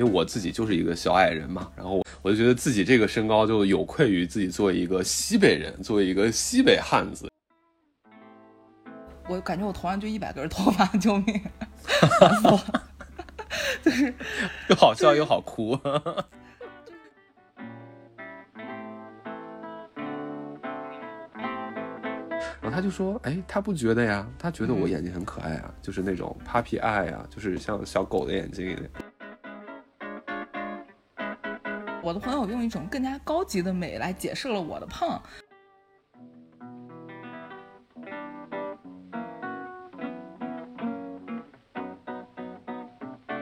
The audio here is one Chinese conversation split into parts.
因为我自己就是一个小矮人嘛，然后我就觉得自己这个身高就有愧于自己作为一个西北人，作为一个西北汉子。我感觉我头上就一百根头发，救命！烦死了，就是又好笑又好哭。然后他就说：“哎，他不觉得呀，他觉得我眼睛很可爱啊，就是那种 puppy eye 啊，就是像小狗的眼睛一样。”我的朋友用一种更加高级的美来解释了我的胖。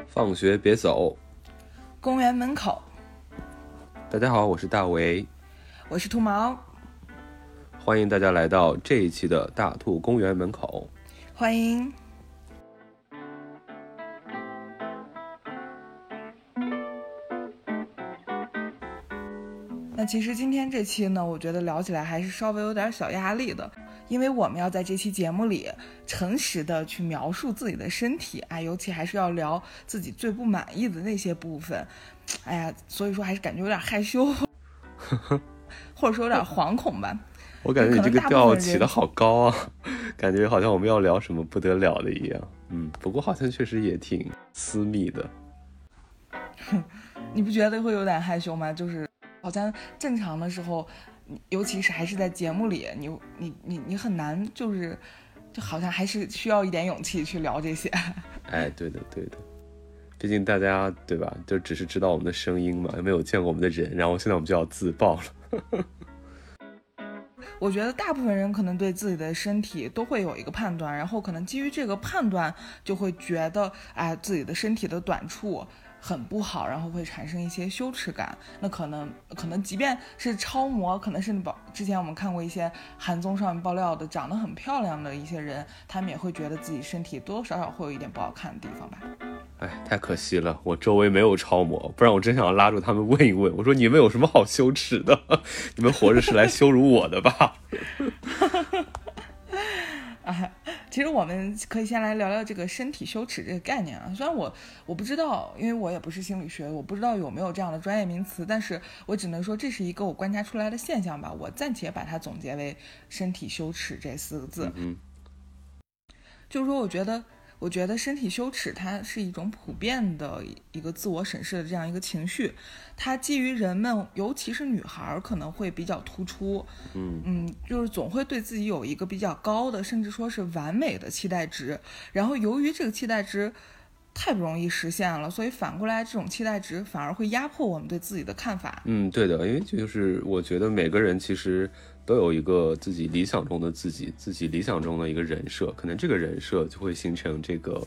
放学别走，公园门口，大家好，我是大为，我是兔毛，欢迎大家来到这一期的大兔公园门口。欢迎。其实今天这期呢，我觉得聊起来还是稍微有点小压力的，因为我们要在这期节目里诚实的去描述自己的身体，哎，尤其还是要聊自己最不满意的那些部分，哎呀，所以说还是感觉有点害羞，或者说有点惶恐吧。我感觉你这个调起的好高啊，感觉好像我们要聊什么不得了的一样。嗯，不过好像确实也挺私密的。你不觉得会有点害羞吗？就是好像正常的时候，你尤其是还是在节目里，你你你你很难就是，就好像还是需要一点勇气去聊这些。哎，对的，对的。毕竟大家对吧，就只是知道我们的声音嘛，没有见过我们的人，然后现在我们就要自爆了。我觉得大部分人可能对自己的身体都会有一个判断，然后可能基于这个判断，就会觉得哎自己的身体的短处很不好，然后会产生一些羞耻感。那可能可能即便是超模，可能是爆之前我们看过一些韩综上面爆料的长得很漂亮的一些人，他们也会觉得自己身体多多少少会有一点不好看的地方吧。哎，太可惜了，我周围没有超模，不然我真想要拉住他们问一问，我说你们有什么好羞耻的？你们活着是来羞辱我的吧？哎，其实我们可以先来聊聊这个身体羞耻这个概念啊。虽然我我不知道，因为我也不是心理学，我不知道有没有这样的专业名词，但是我只能说这是一个我观察出来的现象吧。我暂且把它总结为“身体羞耻”这四个字。嗯，就是说，我觉得，我觉得身体羞耻它是一种普遍的一个自我审视的这样一个情绪，它基于人们，尤其是女孩儿可能会比较突出。嗯嗯，就是总会对自己有一个比较高的，甚至说是完美的期待值，然后由于这个期待值太不容易实现了，所以反过来这种期待值反而会压迫我们对自己的看法。嗯，对的，因为就是我觉得每个人其实都有一个自己理想中的自己，自己理想中的一个人设，可能这个人设就会形成这个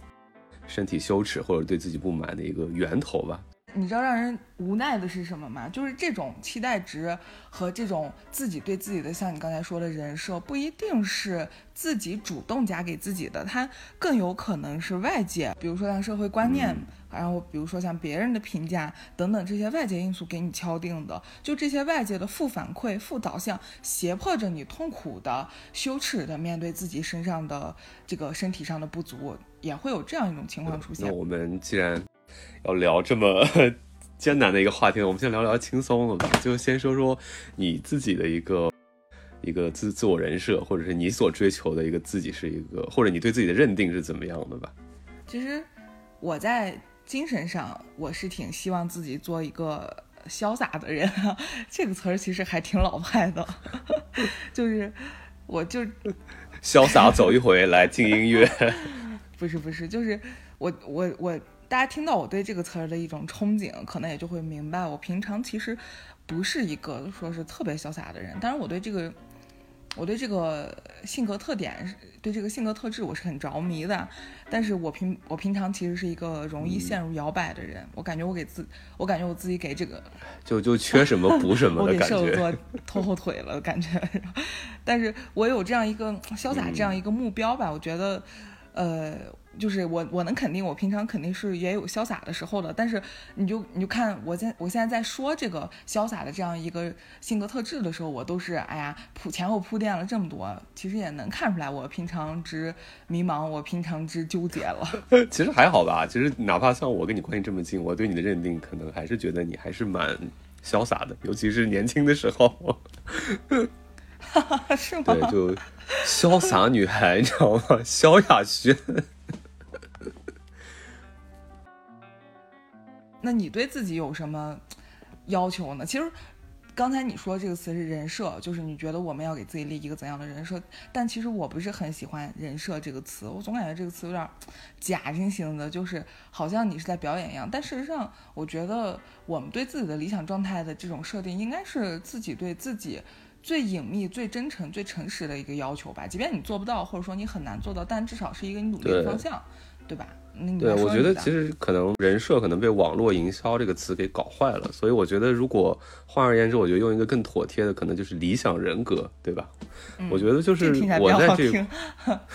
身体羞耻或者对自己不满的一个源头吧。你知道让人无奈的是什么吗？就是这种期待值和这种自己对自己的，像你刚才说的人设，不一定是自己主动加给自己的，它更有可能是外界，比如说像社会观念，然后比如说像别人的评价等等这些外界因素给你敲定的。就这些外界的负反馈、负导向，胁迫着你痛苦的、羞耻的面对自己身上的这个身体上的不足，也会有这样一种情况出现。那我们既然要聊这么 艰难的一个话题，我们先聊聊轻松的吧。就先说说你自己的一个一个自自我人设，或者是你所追求的一个自己是一个，或者你对自己的认定是怎么样的吧？其实我在精神上，我是挺希望自己做一个潇洒的人啊。这个词儿其实还挺老派的，就是我就潇洒走一回，来进音乐。不是不是，就是我我我，大家听到我对这个词儿的一种憧憬，可能也就会明白，我平常其实不是一个说是特别潇洒的人。当然，我对这个我对这个性格特点是，对这个性格特质我是很着迷的。但是我平我平常其实是一个容易陷入摇摆的人。我感觉我给自，我感觉我自己给这个 就就缺什么补什 么的感觉。射手座拖后腿了，感觉。但是我有这样一个潇洒这样一个目标吧，我觉得，呃。就是我，我能肯定，我平常肯定是也有潇洒的时候的。但是，你就你就看我现我现在在说这个潇洒的这样一个性格特质的时候，我都是哎呀铺前后铺垫了这么多，其实也能看出来我平常之迷茫，我平常之纠结了。其实还好吧，其实哪怕像我跟你关系这么近，我对你的认定可能还是觉得你还是蛮潇洒的，尤其是年轻的时候。是吗？对，就潇洒女孩，你知道吗？萧亚轩。那你对自己有什么要求呢？其实刚才你说这个词是人设，就是你觉得我们要给自己立一个怎样的人设？但其实我不是很喜欢“人设”这个词，我总感觉这个词有点假惺惺的，就是好像你是在表演一样。但事实上，我觉得我们对自己的理想状态的这种设定，应该是自己对自己最隐秘、最真诚、最诚实的一个要求吧。即便你做不到，或者说你很难做到，但至少是一个你努力的方向，对吧？对，我觉得其实可能人设可能被网络营销这个词给搞坏了，所以我觉得如果换而言之，我觉得用一个更妥帖的，可能就是理想人格，对吧？我觉得就是我在这，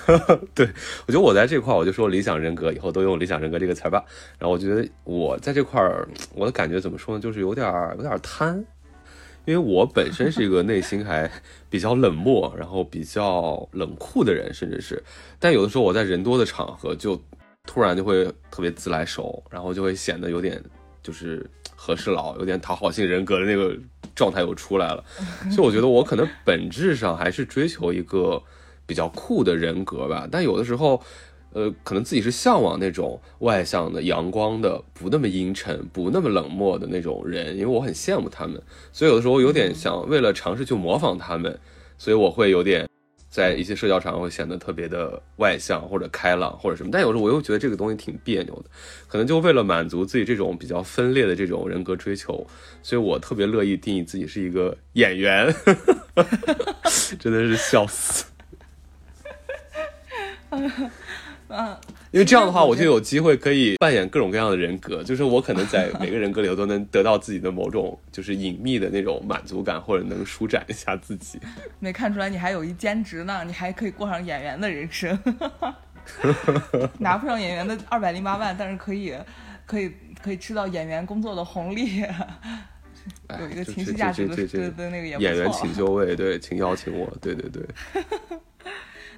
对我觉得我在这块儿，我就说理想人格，以后都用理想人格这个词吧。然后我觉得我在这块儿，我的感觉怎么说呢？就是有点有点贪，因为我本身是一个内心还比较冷漠，然后比较冷酷的人，甚至是，但有的时候我在人多的场合就。突然就会特别自来熟，然后就会显得有点就是 和事佬，有点讨好型人格的那个状态又出来了。所以我觉得我可能本质上还是追求一个比较酷的人格吧。但有的时候，呃，可能自己是向往那种外向的、阳光的、不那么阴沉、不那么冷漠的那种人，因为我很羡慕他们。所以有的时候有点想为了尝试去模仿他们，所以我会有点。在一些社交场合会显得特别的外向或者开朗或者什么，但有时候我又觉得这个东西挺别扭的，可能就为了满足自己这种比较分裂的这种人格追求，所以我特别乐意定义自己是一个演员，真的是笑死。嗯。因为这样的话，我就有机会可以扮演各种各样的人格，就是我可能在每个人格里头都能得到自己的某种 就是隐秘的那种满足感，或者能舒展一下自己。没看出来你还有一兼职呢，你还可以过上演员的人生，拿不上演员的二百零八万，但是可以，可以，可以吃到演员工作的红利，有一个情绪价值的对对那个演员请就位，对，请邀请我，对对对。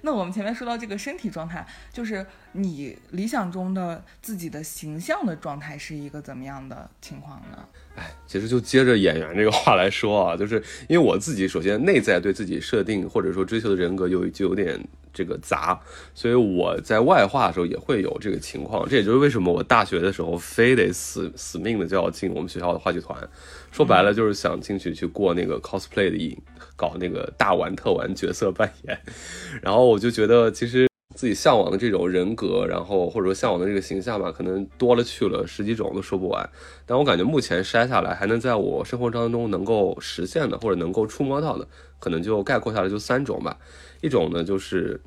那我们前面说到这个身体状态，就是你理想中的自己的形象的状态是一个怎么样的情况呢？哎，其实就接着演员这个话来说啊，就是因为我自己首先内在对自己设定或者说追求的人格有就有点这个杂，所以我在外化的时候也会有这个情况。这也就是为什么我大学的时候非得死死命的就要进我们学校的话剧团，说白了就是想进去去过那个 cosplay 的瘾，搞那个大玩特玩角色扮演。然后我就觉得其实。自己向往的这种人格，然后或者说向往的这个形象吧，可能多了去了十几种都说不完。但我感觉目前筛下来，还能在我生活当中能够实现的或者能够触摸到的，可能就概括下来就三种吧。一种呢就是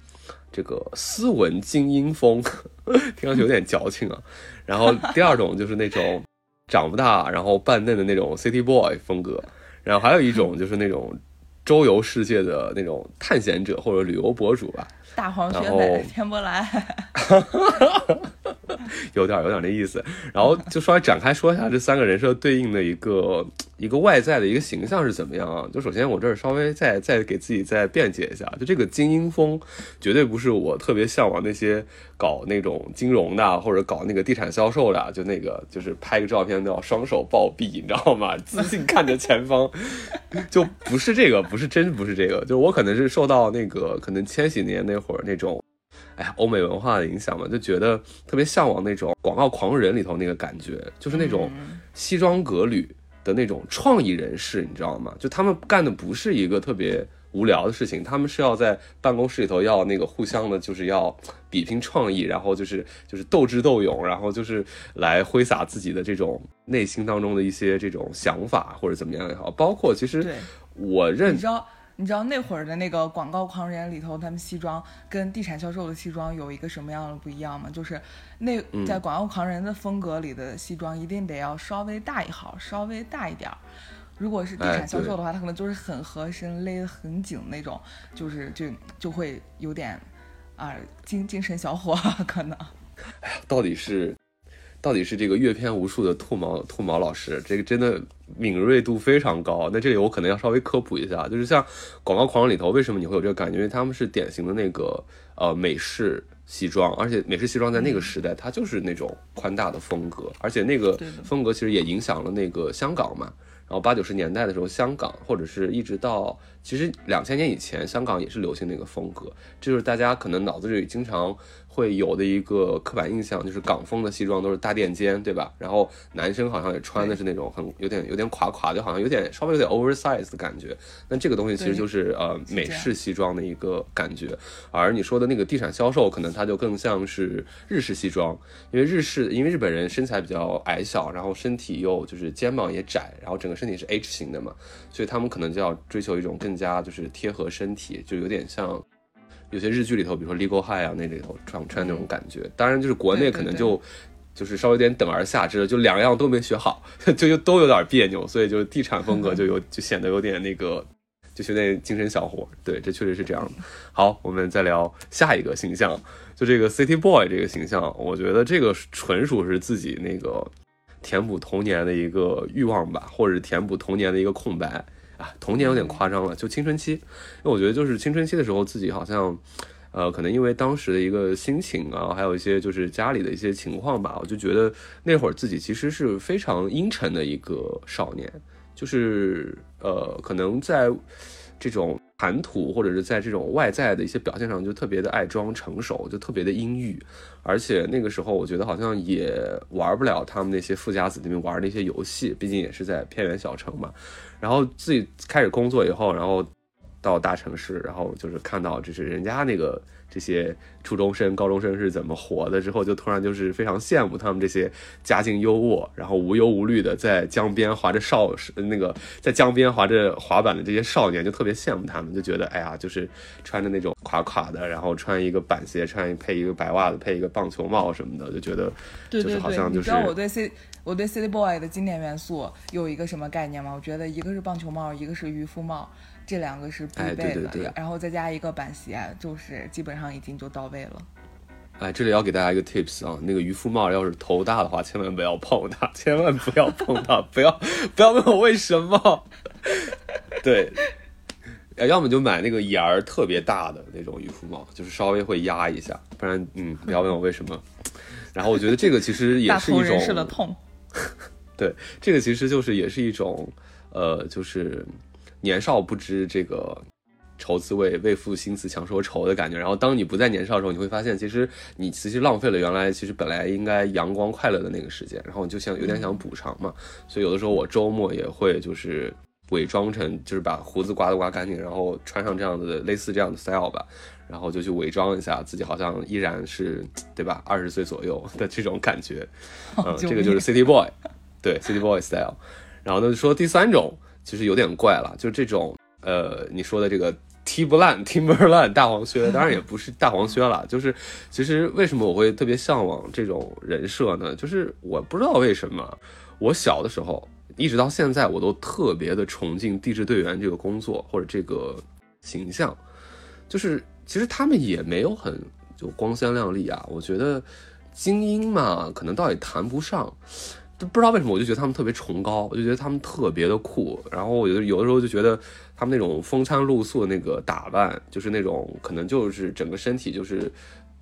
这个斯文精英风，听上去有点矫情啊。然后第二种就是那种长不大然后扮嫩的那种 city boy 风格。然后还有一种就是那种周游世界的那种探险者或者旅游博主吧。大黄雪美，天波来，有点有点那意思。然后就稍微展开说一下这三个人设对应的一个一个外在的一个形象是怎么样啊？就首先我这儿稍微再再给自己再辩解一下，就这个精英风绝对不是我特别向往那些搞那种金融的或者搞那个地产销售的，就那个就是拍个照片都要双手抱臂，你知道吗？自信看着前方，就不是这个，不是真不是这个，就是我可能是受到那个可能千禧年那。或者那种，哎呀，欧美文化的影响嘛，就觉得特别向往那种广告狂人里头那个感觉，就是那种西装革履的那种创意人士，你知道吗？就他们干的不是一个特别无聊的事情，他们是要在办公室里头要那个互相的，就是要比拼创意，然后就是就是斗智斗勇，然后就是来挥洒自己的这种内心当中的一些这种想法或者怎么样也好，包括其实我认。你知道那会儿的那个广告狂人里头，他们西装跟地产销售的西装有一个什么样的不一样吗？就是那在广告狂人的风格里的西装一定得要稍微大一号，稍微大一点儿。如果是地产销售的话，他可能就是很合身，勒得很紧那种，就是就就会有点。啊，精精神小伙 可能。哎呀，到底是。到底是这个阅片无数的兔毛兔毛老师，这个真的敏锐度非常高。那这里我可能要稍微科普一下，就是像《广告狂人》里头，为什么你会有这个感觉？因为他们是典型的那个呃美式西装，而且美式西装在那个时代，它就是那种宽大的风格，而且那个风格其实也影响了那个香港嘛。然后八九十年代的时候，香港或者是一直到其实两千年以前，香港也是流行那个风格，这就是大家可能脑子里经常。会有的一个刻板印象就是港风的西装都是大垫肩，对吧？然后男生好像也穿的是那种很有点有点垮垮，就好像有点稍微有点 oversize 的感觉。那这个东西其实就是呃美式西装的一个感觉。而你说的那个地产销售，可能它就更像是日式西装，因为日式因为日本人身材比较矮小，然后身体又就是肩膀也窄，然后整个身体是 H 型的嘛，所以他们可能就要追求一种更加就是贴合身体，就有点像。有些日剧里头，比如说《Legal High》啊，那里头穿穿那种感觉。当然，就是国内可能就就是稍微有点等而下之了，就两样都没学好，就就都有点别扭。所以就地产风格就有就显得有点那个，就有点精神小伙。对，这确实是这样的。好，我们再聊下一个形象，就这个 City Boy 这个形象，我觉得这个纯属是自己那个填补童年的一个欲望吧，或者是填补童年的一个空白。童年有点夸张了，就青春期，因为我觉得就是青春期的时候，自己好像，呃，可能因为当时的一个心情啊，还有一些就是家里的一些情况吧，我就觉得那会儿自己其实是非常阴沉的一个少年，就是呃，可能在这种谈吐或者是在这种外在的一些表现上，就特别的爱装成熟，就特别的阴郁，而且那个时候我觉得好像也玩不了他们那些富家子弟们玩的一些游戏，毕竟也是在偏远小城嘛。然后自己开始工作以后，然后到大城市，然后就是看到就是人家那个这些初中生、高中生是怎么活的，之后就突然就是非常羡慕他们这些家境优渥，然后无忧无虑的在江边划着少那个在江边划着滑板的这些少年，就特别羡慕他们，就觉得哎呀，就是穿着那种垮垮的，然后穿一个板鞋，穿配一个白袜子，配一个棒球帽什么的，就觉得就是好像就是。我对 C。我对 City Boy 的经典元素有一个什么概念吗？我觉得一个是棒球帽，一个是渔夫帽，这两个是必备的，然后再加一个板鞋，就是基本上已经就到位了。哎，这里要给大家一个 tips 啊，那个渔夫帽要是头大的话，千万不要碰它，千万不要碰它，不要不要问我为什么。对，要么就买那个檐儿特别大的那种渔夫帽，就是稍微会压一下，不然嗯，不要问我为什么。然后我觉得这个其实也是一种痛。对，这个其实就是也是一种，呃，就是年少不知这个愁滋味，为赋新词强说愁的感觉。然后当你不再年少的时候，你会发现，其实你其实浪费了原来其实本来应该阳光快乐的那个时间。然后你就想有点想补偿嘛，所以有的时候我周末也会就是伪装成，就是把胡子刮都刮干净，然后穿上这样的类似这样的 style 吧，然后就去伪装一下自己，好像依然是对吧？二十岁左右的这种感觉。嗯，这个就是 City Boy，对 City Boy style。然后呢，说第三种其实有点怪了，就是这种呃，你说的这个踢不烂 Timberland 大黄靴，当然也不是大黄靴了。就是其实为什么我会特别向往这种人设呢？就是我不知道为什么，我小的时候一直到现在，我都特别的崇敬地质队员这个工作或者这个形象。就是其实他们也没有很就光鲜亮丽啊，我觉得。精英嘛，可能倒也谈不上，不知道为什么，我就觉得他们特别崇高，我就觉得他们特别的酷。然后我觉得有的时候就觉得他们那种风餐露宿的那个打扮，就是那种可能就是整个身体就是，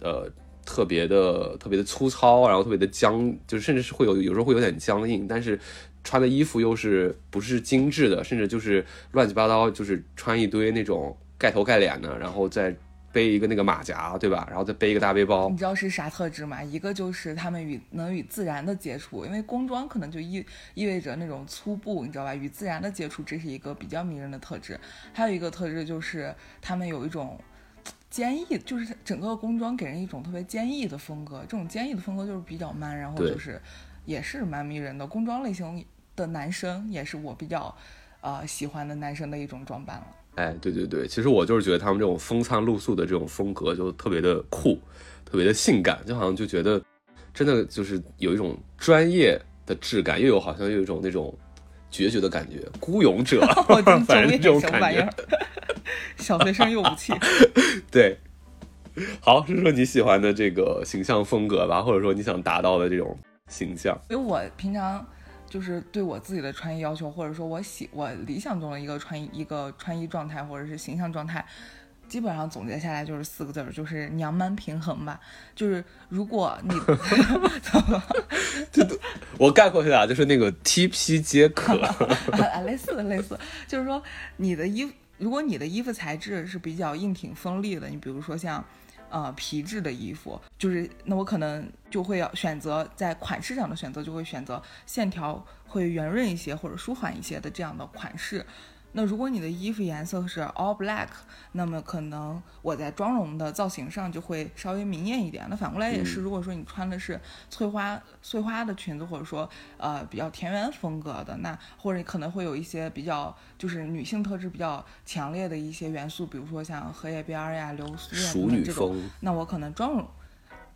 呃，特别的特别的粗糙，然后特别的僵，就是甚至是会有有时候会有点僵硬，但是穿的衣服又是不是精致的，甚至就是乱七八糟，就是穿一堆那种盖头盖脸的，然后再。背一个那个马甲，对吧？然后再背一个大背包。你知道是啥特质吗？一个就是他们与能与自然的接触，因为工装可能就意意味着那种粗布，你知道吧？与自然的接触，这是一个比较迷人的特质。还有一个特质就是他们有一种坚毅，就是整个工装给人一种特别坚毅的风格。这种坚毅的风格就是比较 man，然后就是也是蛮迷人的。工装类型的男生也是我比较呃喜欢的男生的一种装扮了。哎，对对对，其实我就是觉得他们这种风餐露宿的这种风格就特别的酷，特别的性感，就好像就觉得真的就是有一种专业的质感，又有好像又有一种那种决绝的感觉，孤勇者，反正这种感觉，小学生又武器，对好，说说你喜欢的这个形象风格吧，或者说你想达到的这种形象。因为我平常就是对我自己的穿衣要求，或者说我喜我理想中的一个穿衣一个穿衣状态，或者是形象状态，基本上总结下来就是四个字儿，就是娘们平衡吧。就是如果你怎么了？我概括一下来就是那个 TP 皆可，啊，类似的类似，就是说你的衣服，如果你的衣服材质是比较硬挺锋利的，你比如说像。呃，皮质的衣服，就是那我可能就会要选择在款式上的选择，就会选择线条会圆润一些或者舒缓一些的这样的款式。那如果你的衣服颜色是 all black，那么可能我在妆容的造型上就会稍微明艳一点。那反过来也是，如果说你穿的是翠花碎花的裙子，或者说呃比较田园风格的，那或者可能会有一些比较就是女性特质比较强烈的一些元素，比如说像荷叶边呀、流苏呀这种，那我可能妆容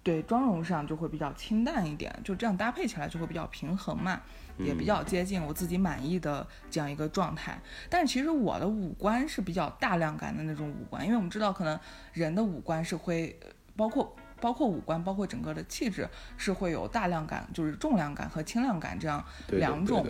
对妆容上就会比较清淡一点，就这样搭配起来就会比较平衡嘛。也比较接近我自己满意的这样一个状态，但是其实我的五官是比较大量感的那种五官，因为我们知道可能人的五官是会包括包括五官，包括整个的气质是会有大量感，就是重量感和轻量感这样两种。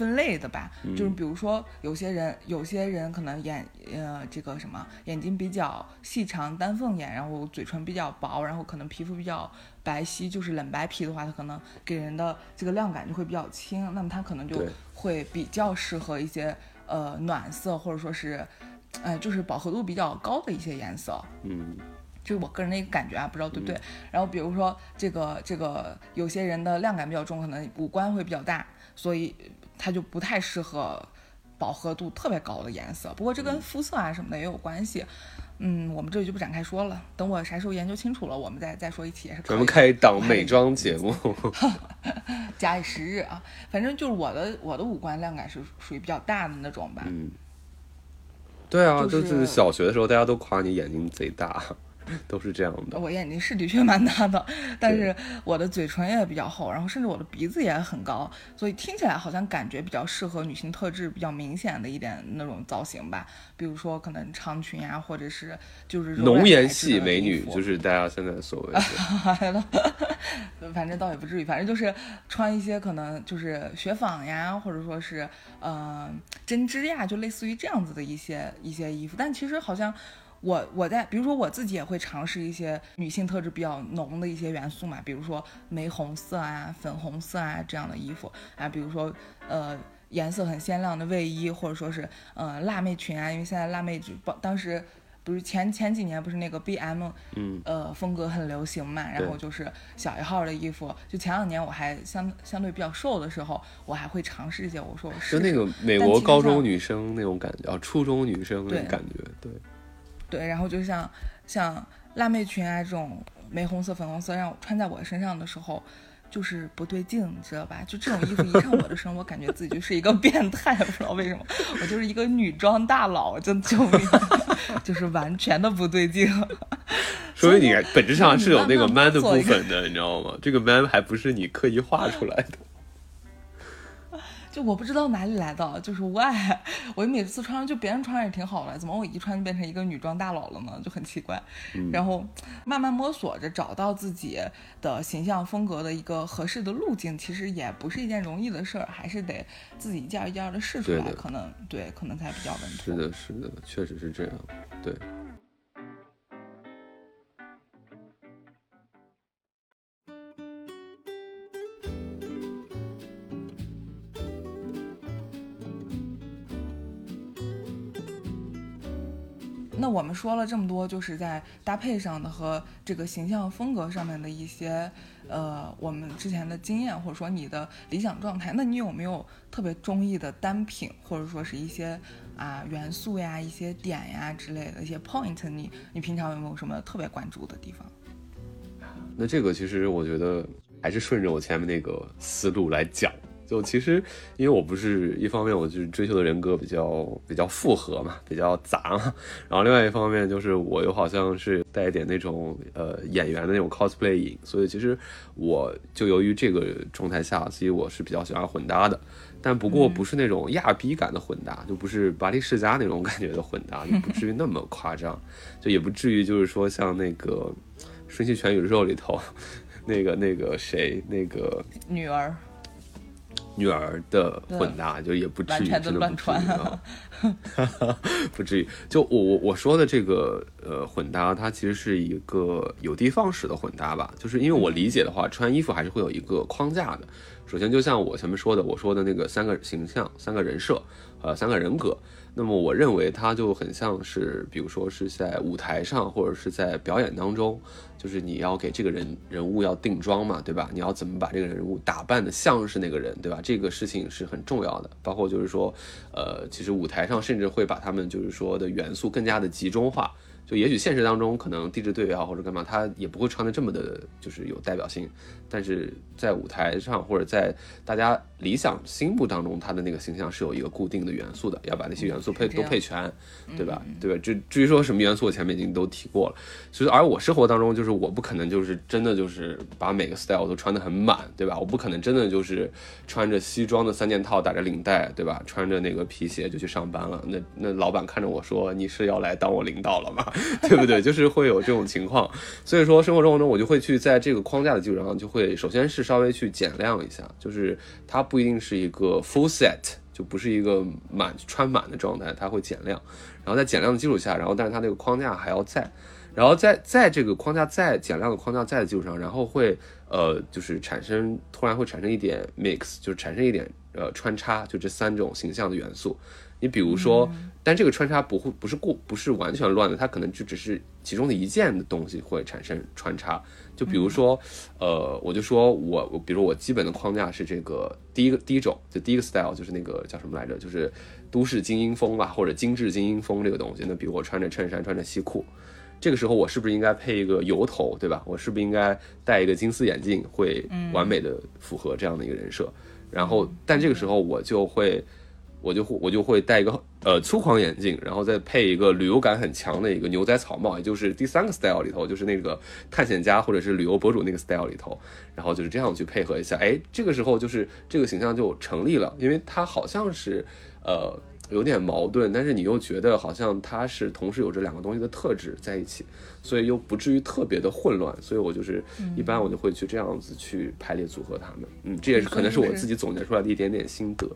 分类的吧，就是比如说有些人，有些人可能眼呃这个什么眼睛比较细长单凤眼，然后嘴唇比较薄，然后可能皮肤比较白皙，就是冷白皮的话，它可能给人的这个亮感就会比较轻，那么它可能就会比较适合一些呃暖色或者说是，呃就是饱和度比较高的一些颜色。嗯，就是我个人的一个感觉啊，不知道对不对。然后比如说这个这个有些人的亮感比较重，可能五官会比较大，所以。它就不太适合饱和度特别高的颜色，不过这跟肤色啊什么的也有关系。嗯，我们这里就不展开说了，等我啥时候研究清楚了，我们再再说一期也是可以。咱们开一档美妆节目，假以时日啊，反正就是我的我的五官亮感是属于比较大的那种吧。嗯，对啊，就是小学的时候大家都夸你眼睛贼大。都是这样的，我眼睛是的确蛮大的，但是我的嘴唇也比较厚，然后甚至我的鼻子也很高，所以听起来好像感觉比较适合女性特质比较明显的一点那种造型吧，比如说可能长裙呀，或者是就是浓颜系美女，就是大家现在所谓的，反正倒也不至于，反正就是穿一些可能就是雪纺呀，或者说是嗯针织呀，就类似于这样子的一些一些衣服，但其实好像。我我在比如说我自己也会尝试一些女性特质比较浓的一些元素嘛，比如说玫红色啊、粉红色啊这样的衣服。啊，比如说呃颜色很鲜亮的卫衣，或者说是呃辣妹裙啊，因为现在辣妹就当时不是前前几年不是那个 B M 嗯。呃风格很流行嘛，然后就是小一号的衣服，就前两年我还相相对比较瘦的时候，我还会尝试一些，我说我就那个美国高中女生那种感觉啊，初中女生那种感觉，对。对，然后就像像辣妹裙啊这种玫红色、粉红色，让我穿在我身上的时候，就是不对劲，你知道吧？就这种衣服一上我的身，我感觉自己就是一个 变态，不知道为什么，我就是一个女装大佬，真救命，就是完全的不对劲。所以你本质上是有那个 man 的部分的，你知道吗？这个 man 还不是你刻意画出来的。就我不知道哪里来的，就是 why，我每次穿就别人穿也挺好的，怎么我一穿就变成一个女装大佬了呢？就很奇怪。然后慢慢摸索着找到自己的形象风格的一个合适的路径，其实也不是一件容易的事儿，还是得自己一件一件的试出来，可能对，可能才比较稳妥。是的，是的，确实是这样，对。那我们说了这么多，就是在搭配上的和这个形象风格上面的一些，呃，我们之前的经验，或者说你的理想状态。那你有没有特别中意的单品，或者说是一些啊元素呀、一些点呀之类的一些 point？你你平常有没有什么特别关注的地方？那这个其实我觉得还是顺着我前面那个思路来讲。就其实，因为我不是一方面，我就是追求的人格比较比较复合嘛，比较杂嘛。然后另外一方面就是我又好像是带一点那种呃演员的那种 cosplay 瘾，所以其实我就由于这个状态下，所以我是比较喜欢混搭的。但不过不是那种亚逼感的混搭，就不是巴黎世家那种 感觉的混搭，就不至于那么夸张，就也不至于就是说像那个《瞬息全宇宙》里头 那个那个谁那个女儿。女儿的混搭就也不至于真的不至于啊，不至于。就我我我说的这个呃混搭，它其实是一个有的放矢的混搭吧。就是因为我理解的话，穿衣服还是会有一个框架的。首先，就像我前面说的，我说的那个三个形象、三个人设，呃，三个人格。那么我认为它就很像是，比如说是在舞台上或者是在表演当中，就是你要给这个人人物要定妆嘛，对吧？你要怎么把这个人物打扮的像是那个人，对吧？这个事情是很重要的。包括就是说，呃，其实舞台上甚至会把他们就是说的元素更加的集中化。就也许现实当中可能地质队也好或者干嘛，他也不会穿的这么的，就是有代表性。但是在舞台上或者在大家理想心目当中，他的那个形象是有一个固定的元素的，要把那些元素配都配全，对吧？对吧？至至于说什么元素，我前面已经都提过了。所以而我生活当中就是我不可能就是真的就是把每个 style 都穿得很满，对吧？我不可能真的就是穿着西装的三件套，打着领带，对吧？穿着那个皮鞋就去上班了。那那老板看着我说：“你是要来当我领导了吗？” 对不对？就是会有这种情况，所以说生活生活中我就会去在这个框架的基础上，就会首先是稍微去减量一下，就是它不一定是一个 full set，就不是一个满穿满的状态，它会减量，然后在减量的基础下，然后但是它那个框架还要在，然后在在这个框架在减量的框架在的基础上，然后会呃就是产生突然会产生一点 mix，就是产生一点呃穿插，就这三种形象的元素。你比如说，但这个穿插不会不是过不是完全乱的，它可能就只是其中的一件的东西会产生穿插。就比如说，呃，我就说我我比如我基本的框架是这个第一个第一种，就第一个 style 就是那个叫什么来着，就是都市精英风吧，或者精致精英风这个东西。那比如我穿着衬衫，穿着西裤，这个时候我是不是应该配一个油头，对吧？我是不是应该戴一个金丝眼镜，会完美的符合这样的一个人设？然后，但这个时候我就会。我就会我就会戴一个呃粗框眼镜，然后再配一个旅游感很强的一个牛仔草帽，也就是第三个 style 里头，就是那个探险家或者是旅游博主那个 style 里头，然后就是这样去配合一下，哎，这个时候就是这个形象就成立了，因为它好像是呃有点矛盾，但是你又觉得好像它是同时有这两个东西的特质在一起，所以又不至于特别的混乱，所以我就是一般我就会去这样子去排列组合它们，嗯，这也是可能是我自己总结出来的一点点心得。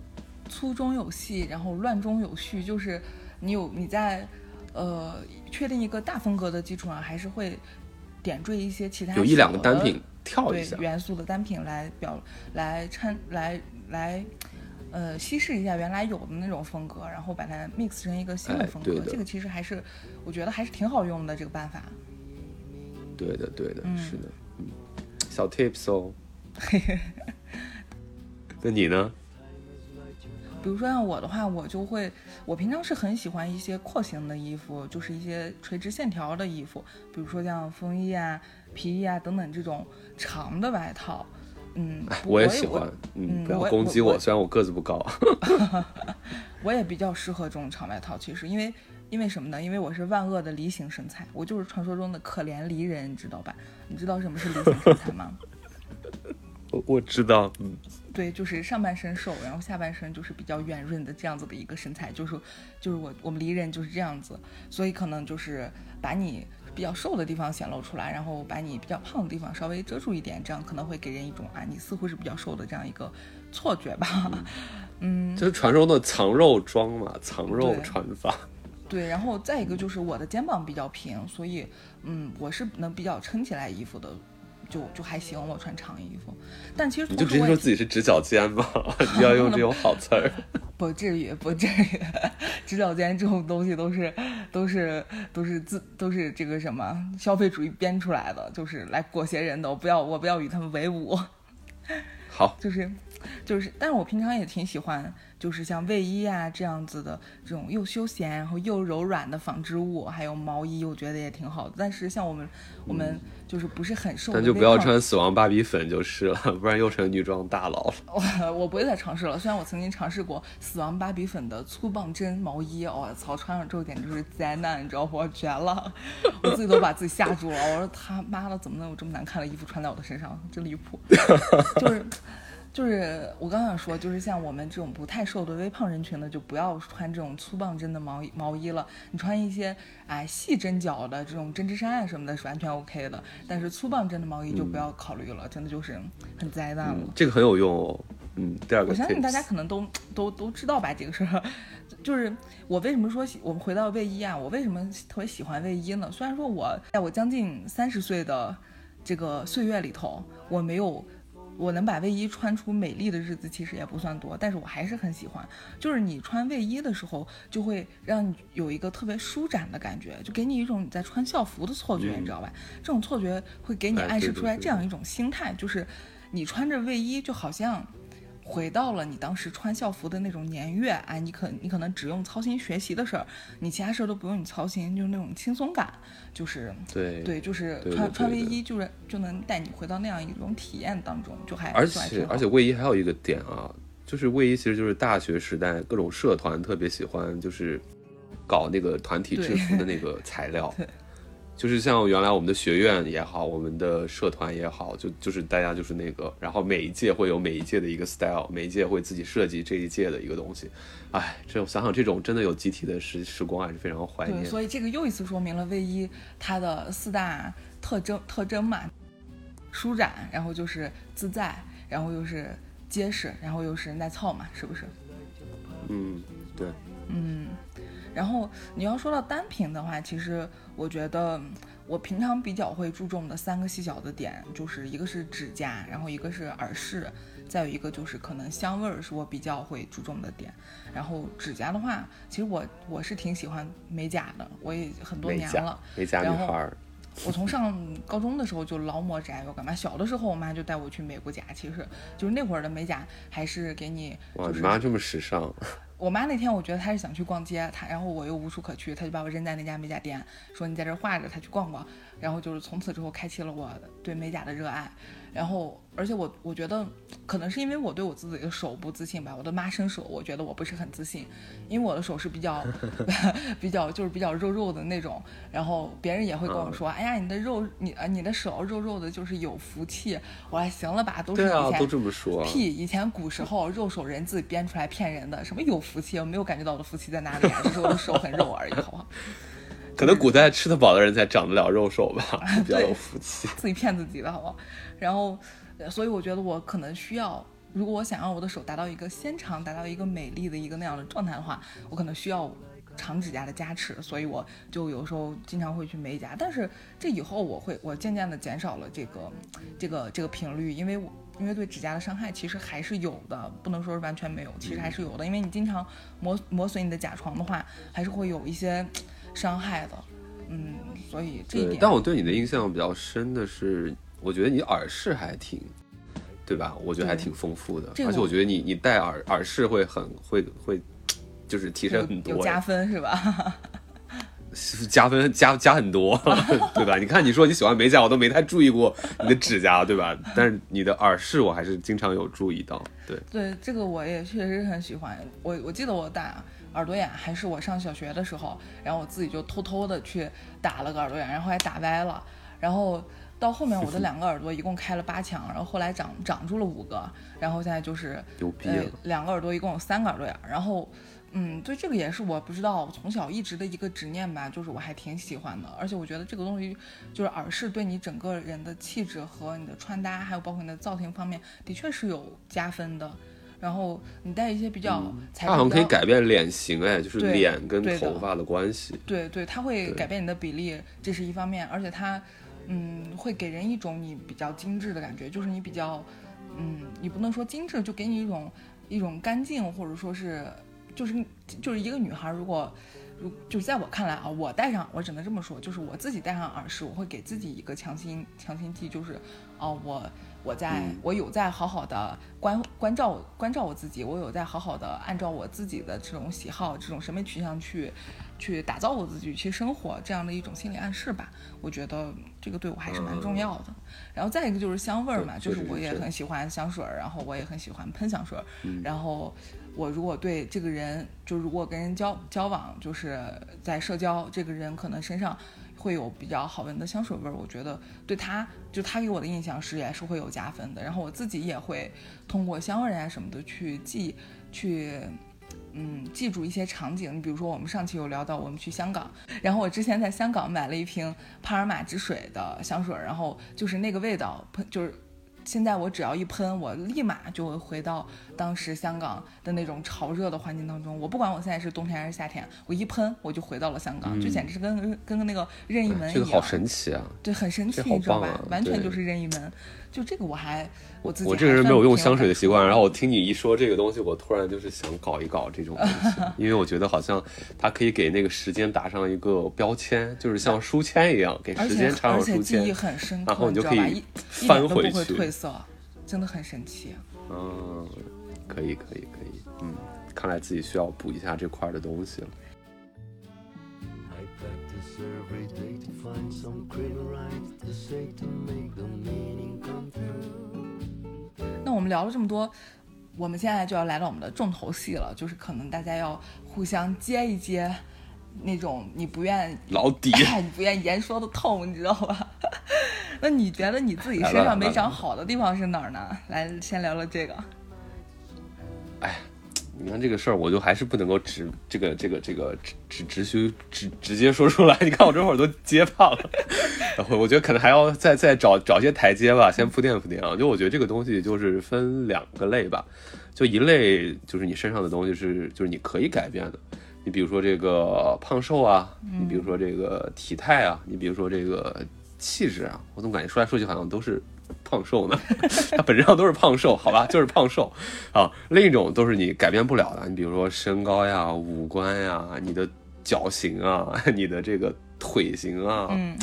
粗中有细，然后乱中有序，就是你有你在，呃，确定一个大风格的基础上，还是会点缀一些其他有一两个单品跳一下元素的单品来表来掺来来，呃，稀释一下原来有的那种风格，然后把它 mix 成一个新的风格。这个其实还是我觉得还是挺好用的这个办法。对的，对的，是的，嗯，小 tips 哦。那你呢？比如说像我的话，我就会，我平常是很喜欢一些廓形的衣服，就是一些垂直线条的衣服，比如说像风衣啊、皮衣啊等等这种长的外套。嗯，我也喜欢。嗯，不要攻击我，虽然我个子不高。我也比较适合这种长外套，其实因为因为什么呢？因为我是万恶的梨形身材，我就是传说中的可怜梨人，你知道吧？你知道什么是梨形身材吗？我我知道，嗯。对，就是上半身瘦，然后下半身就是比较圆润的这样子的一个身材，就是就是我我们离人就是这样子，所以可能就是把你比较瘦的地方显露出来，然后把你比较胖的地方稍微遮住一点，这样可能会给人一种啊你似乎是比较瘦的这样一个错觉吧。嗯，就是传说中的藏肉装嘛，藏肉穿法。对，然后再一个就是我的肩膀比较平，所以嗯我是能比较撑起来衣服的。就就还行，我穿长衣服，但其实你就直接说自己是直角肩吧，你要用这种好词儿。不至于，不至于，直角肩这种东西都是都是都是自都是这个什么消费主义编出来的，就是来裹挟人的。我不要，我不要与他们为伍。好，就是就是，但是我平常也挺喜欢。就是像卫衣啊这样子的这种又休闲然后又柔软的纺织物，还有毛衣，我觉得也挺好的。但是像我们我们就是不是很瘦但就不要穿死亡芭比粉就是了，不然又成女装大佬了。我我不会再尝试了。虽然我曾经尝试过死亡芭比粉的粗棒针毛衣，我操，穿上之后简直就是灾难，你知道不？绝了！我自己都把自己吓住了。我说他妈的，怎么能有这么难看的衣服穿在我的身上？真离谱！就是就是我刚想说，就是像我们这种不太瘦的微胖人群呢，就不要穿这种粗棒针的毛衣毛衣了。你穿一些哎细针脚的这种针织衫啊什么的，是完全 OK 的。但是粗棒针的毛衣就不要考虑了，真的就是很灾难了。嗯，这个很有用哦。嗯，第二个我相信大家可能都都都知道吧，这个事儿，就是我为什么说喜我们回到卫衣啊，我为什么特别喜欢卫衣呢？虽然说我在我将近三十岁的这个岁月里头，我没有我能把卫衣穿出美丽的日子，其实也不算多，但是我还是很喜欢。就是你穿卫衣的时候，就会让你有一个特别舒展的感觉，就给你一种你在穿校服的错觉，嗯你知道吧？这种错觉会给你哎暗示出来这样一种心态，就是你穿着卫衣，就好像。回到了你当时穿校服的那种年月，哎，你可你可能只用操心学习的事儿，你其他事儿都不用你操心，就是那种轻松感，就是对对，就是穿穿卫衣，就是就能带你回到那样一种体验当中，就还而且而且卫衣还有一个点啊，就是卫衣其实就是大学时代各种社团特别喜欢，就是搞那个团体制服的那个材料 对。就是像原来我们的学院也好，我们的社团也好，就就是大家就是那个，然后每一届会有每一届的一个 style，每一届会自己设计这一届的一个东西。哎，这种想想这种真的有集体的时时光，还是非常怀对，念。所以这个又一次说明了卫衣它的四大特征特征嘛，舒展，然后就是自在，然后又是结实，然后又是耐操嘛，是不是？嗯，对，嗯，然后你要说到单品的话，其实我觉得我平常比较会注重的三个细小的点，就是一个是指甲，然后一个是耳饰，再有一个就是可能香味儿是我比较会注重的点。然后指甲的话，其实我我是挺喜欢美甲的，我也很多年了。美甲女孩儿，我从上高中的时候就老抹指甲油，干嘛？小的时候我妈就带我去美过甲，其实就是那会儿的美甲还是给你哇，就是你妈这么时尚，我妈那天我觉得她是想去逛街，她然后我又无处可去，她就把我扔在那家美甲店，说你在这儿画着，她去逛逛。然后就是从此之后开启了我对美甲的热爱。然后而且我我觉得可能是因为我对我自己的手不自信吧，我的妈生手，我觉得我不是很自信，因为我的手是比较 比较就是比较肉肉的那种。然后别人也会跟我说，哎呀，你的肉你啊你的手肉肉的，就是有福气。我说行了吧，都是以前都这么说。屁！以前古时候肉手人自己编出来骗人的，什么有福气？我没有感觉到我的福气在哪里啊，只是我的手很肉而已，好不好？可能古代吃得饱的人才长得了肉手吧，比较有福气。自己骗自己的好不好？然后，呃所以我觉得我可能需要，如果我想让我的手达到一个纤长、达到一个美丽的一个那样的状态的话，我可能需要长指甲的加持，所以我就有时候经常会去美甲。但是这以后我会，我渐渐的减少了这个这个这个频率，因为我。因为对指甲的伤害其实还是有的，不能说是完全没有，其实还是有的。因为你经常磨磨损你的甲床的话，还是会有一些伤害的。嗯，所以这一，点，但我对你的印象比较深的是，我觉得你耳饰还挺，对吧？我觉得还挺丰富的，这个而且我觉得你你戴耳耳饰会很会会，就是提升很多，有加分是吧？加分加加很多，对吧？你看你说你喜欢美甲，我都没太注意过你的指甲，对吧？但是你的耳饰我还是经常有注意到，对。对，这个我也确实很喜欢。我我记得我打耳朵眼还是我上小学的时候，然后我自己就偷偷的去打了个耳朵眼，然后还打歪了，然后到后面我的 两个耳朵一共开了八枪，然后后来长长住了五个，然后现在就是呃牛逼了两个耳朵一共有三个耳朵眼，然后。嗯，对，这个也是我不知道，从小一直的一个执念吧，就是我还挺喜欢的，而且我觉得这个东西就是耳饰对你整个人的气质和你的穿搭，还有包括你的造型方面，的确是有加分的。然后你戴一些比较它好像可以改变脸型，哎，就是脸跟头发的关系。对对，它会改变你的比例，这是一方面，而且它，嗯，会给人一种你比较精致的感觉，就是你比较，嗯，你不能说精致，就给你一种一种干净，或者说是，就是就是一个女孩如果如就是在我看来啊，我戴上我只能这么说，就是我自己戴上耳饰，我会给自己一个强心强心剂，就是哦，我我在嗯。我有在好好的关关照关照我自己，我有在好好的按照我自己的这种喜好、这种审美取向去去打造我自己，去生活这样的一种心理暗示吧。我觉得这个对我还是蛮重要的。然后再一个就是香味儿嘛，就是我也很喜欢香水儿，然后我也很喜欢喷香水儿，嗯。然后我如果对这个人，就如果跟人交交往，就是在社交，这个人可能身上会有比较好闻的香水味儿，我觉得对他，就他给我的印象是也是会有加分的。然后我自己也会通过香味啊什么的去记，去。嗯，记住一些场景，你比如说我们上期有聊到我们去香港，然后我之前在香港买了一瓶帕尔玛之水的香水，然后就是那个味道喷，就是现在我只要一喷，我立马就会回到当时香港的那种潮热的环境当中。我不管我现在是冬天还是夏天，我一喷我就回到了香港，就简直是跟跟跟那个任意门一样。嗯这个好神奇啊！对，很神奇，你知道吧？啊完全就是任意门。就这个我还我自己我这个人没有用香水的习惯，然后后我听你一说这个东西，我突然就是想搞一搞这种东西，因为我觉得好像它可以给那个时间打上一个标签，就是像书签一样，给时间插而上书且记忆签，很深刻，然后你就？可以翻回去褪色，真的很神奇。嗯，可以可以可以，嗯，看来自己需要补一下这块的东西了。那我们聊了这么多，我们现在就要来到我们的重头戏了，就是可能大家要互相接一接。那种你不愿老底，你不愿言说的痛，你知道吧？那你觉得你自己身上没长好的地方是哪儿呢？来，先聊聊这个。哎你看这个事儿，我就还是不能够直这个这个这个直直直须直直接说出来。你看我这会儿都结巴了，然后我觉得可能还要再再找找些台阶吧，先铺垫铺垫啊。就我觉得这个东西就是分两个类吧，就一类就是你身上的东西是就是你可以改变的，你比如说这个胖瘦啊，你比如说这个体态啊，你比如说这个气质啊，我总感觉说来说去好像都是胖瘦呢，它本质上都是胖瘦，好吧，就是胖瘦啊。另一种都是你改变不了的，你比如说身高呀、五官呀、你的脚型啊、你的这个腿型啊，嗯，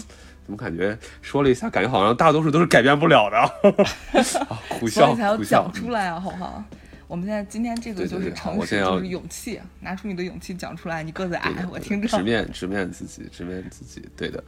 怎么感觉说了一下，感觉好像大多数都是改变不了的啊，苦笑苦笑讲。出来啊，好不好？我们现在今天这个对对就是诚实，就是勇气，拿出你的勇气讲出来。你个子矮，对我听着直。面直面自己，直面自己，对的。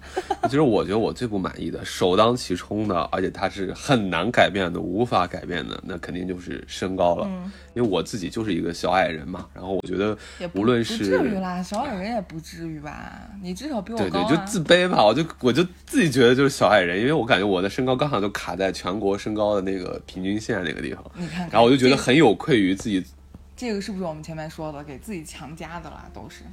其实我觉得我最不满意的，首当其冲的，而且它是很难改变的，无法改变的，那肯定就是身高了。嗯因为我自己就是一个小矮人嘛，然后我觉得无论是不是至于啦，小矮人也不至于吧？你至少比我对高啊。对，就自卑吧，我就我就自己觉得就是小矮人，因为我感觉我的身高刚好就卡在全国身高的那个平均线那个地方，你看看，然后我就觉得很有愧于自己这个是不是我们前面说的给自己强加的啦？都是。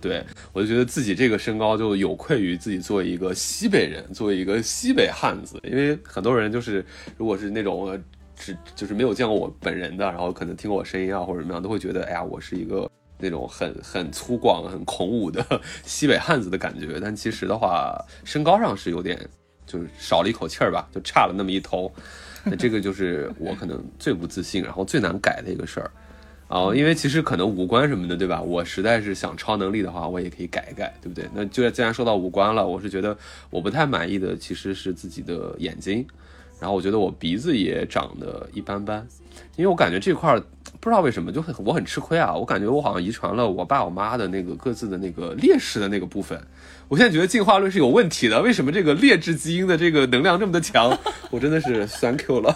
对，我就觉得自己这个身高就有愧于自己作为一个西北人，作为一个西北汉子，因为很多人就是如果是那种呃只就是没有见过我本人的，然后可能听过我声音啊或者怎么样，都会觉得哎呀，我是一个那种很很粗犷、很孔武的 西北汉子的感觉。但其实的话，身高上是有点就是少了一口气儿吧，就差了那么一头。那这个就是我可能最不自信，然后最难改的一个事儿。哦、因为其实可能五官什么的，对吧？我实在是想超能力的话，我也可以改一改，对不对？那就既然说到五官了，我是觉得我不太满意的其实是自己的眼睛，然后我觉得我鼻子也长得一般般，因为我感觉这块儿不知道为什么就很我很吃亏啊，我感觉我好像遗传了我爸我妈的那个各自的那个劣势的那个部分。我现在觉得进化论是有问题的，为什么这个劣质基因的这个能量这么的强？我真的是 thank you 了。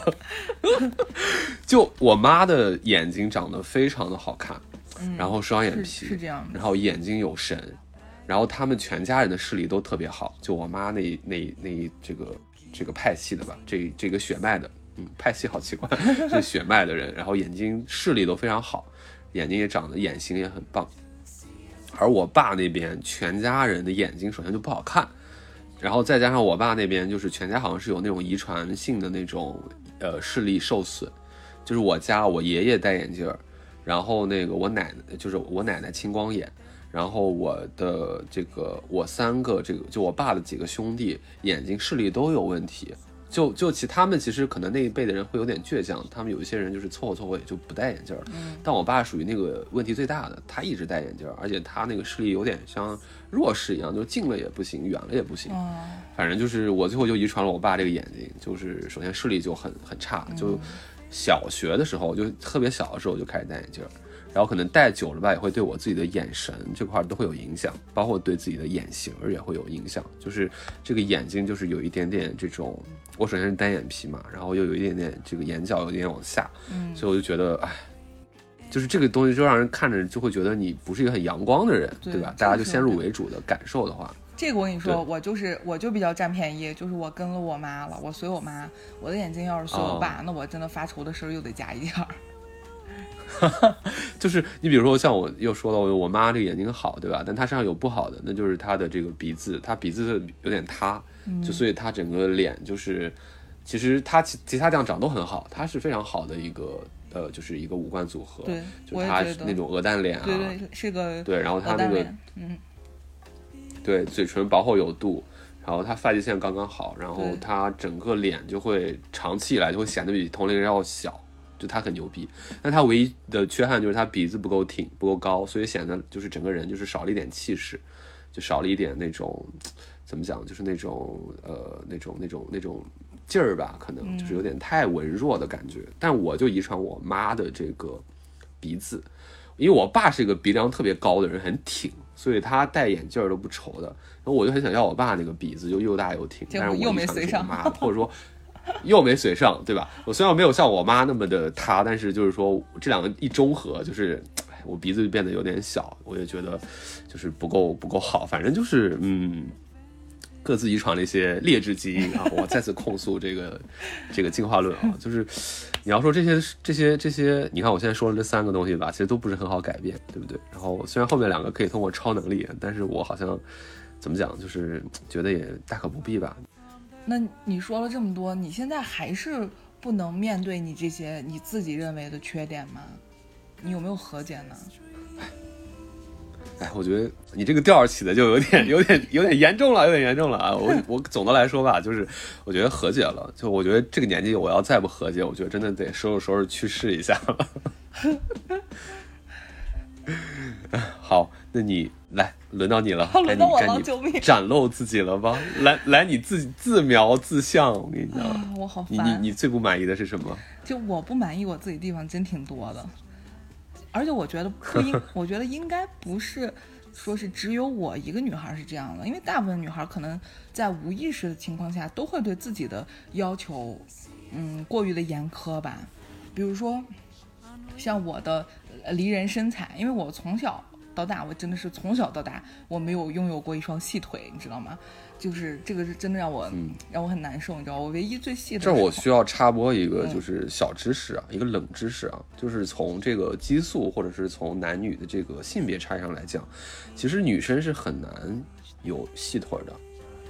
就我妈的眼睛长得非常的好看，然后双眼皮，是这样的然后眼睛有神，然后他们全家人的视力都特别好，就我妈那那那这个这个派系的吧，这这个血脉的，嗯，派系好奇怪，是血脉的人，然后眼睛视力都非常好，眼睛也长得眼型也很棒，而我爸那边全家人的眼睛首先就不好看，然后再加上我爸那边就是全家好像是有那种遗传性的那种呃视力受损，就是我家我爷爷戴眼镜，然后那个我奶奶就是我奶奶青光眼，然后我的这个我三个这个就我爸的几个兄弟眼睛视力都有问题，就就其他们其实可能那一辈的人会有点倔强，他们有一些人就是凑合凑合也就不戴眼镜儿。但我爸属于那个问题最大的，他一直戴眼镜儿，而且他那个视力有点像弱视一样，就近了也不行，远了也不行。哦，反正就是我最后就遗传了我爸这个眼睛，就是首先视力就很很差，就小学的时候就特别小的时候就开始戴眼镜儿，然后可能戴久了吧，也会对我自己的眼神这块儿都会有影响，包括对自己的眼型儿也会有影响，就是这个眼睛就是有一点点这种，我首先是单眼皮嘛，然后又有一点点这个眼角有点往下，嗯所以我就觉得，哎。就是这个东西，就让人看着就会觉得你不是一个很阳光的人，对对吧？大家就先入为主的感受的话，这个我跟你说，我就是我就比较占便宜，就是我跟了我妈了，我随我妈，我的眼睛要是随我哦爸，那我真的发愁的事儿又得加一点儿。就是你比如说像我又说了我妈这个眼睛好，对吧？但她身上有不好的，那就是她的这个鼻子，她鼻子有点塌，嗯。就所以她整个脸就是，其实她其其他地方长都很好，她是非常好的一个呃，就是一个五官组合，对，就她那种鹅蛋脸啊，对对，是个对然后她那个嗯，对，嘴唇薄厚有度，然后她发际线刚刚好，然后对。她整个脸就会长期以来就会显得比同龄人要小，就他很牛逼。但他唯一的缺憾就是他鼻子不够挺，不够高，所以显得就是整个人就是少了一点气势，就少了一点那种怎么讲，就是那种呃那种那种那种劲儿吧，可能就是有点太文弱的感觉。但我就遗传我妈的这个鼻子，因为我爸是一个鼻梁特别高的人，很挺，所以他戴眼镜儿都不愁的。然后我就很想要我爸那个鼻子，就又大又挺，但是我又没随上或者说 又没随上，对吧？我虽然没有像我妈那么的塌，但是就是说这两个一中和，就是我鼻子就变得有点小，我也觉得就是不够不够好，反正就是嗯。各自遗传了一些劣质基因啊！我再次控诉这个 这个进化论啊，就是你要说这些这些这些，你看我现在说的这三个东西吧，其实都不是很好改变，对不对？然后虽然后面两个可以通过超能力，但是我好像怎么讲，就是觉得也大可不必吧。那你说了这么多，你现在还是不能面对你这些你自己认为的缺点吗？你有没有和解呢？哎，我觉得你这个调起的就有点、有点、有点严重了，有点严重了啊！我我总的来说吧，就是我觉得和解了，就我觉得这个年纪我要再不和解，我觉得真的得收拾收拾去世一下了。好，那你来，轮到你了，该轮到我了你展露自己了吧？来来，你自己自描自像，我跟你讲，啊，我好你烦。你你最不满意的是什么？就我不满意我自己地方真挺多的，而且我觉得不应，我觉得应该不是说是只有我一个女孩是这样的，因为大部分女孩可能在无意识的情况下都会对自己的要求，嗯，过于的严苛吧。比如说，像我的呃离人身材，因为我从小到大，我真的是从小到大我没有拥有过一双细腿，你知道吗？就是这个是真的让我、让我很难受，你知道，我唯一最细的这儿我需要插播一个嗯就是小知识啊，一个冷知识啊，就是从这个激素或者是从男女的这个性别差异上来讲，其实女生是很难有细腿的，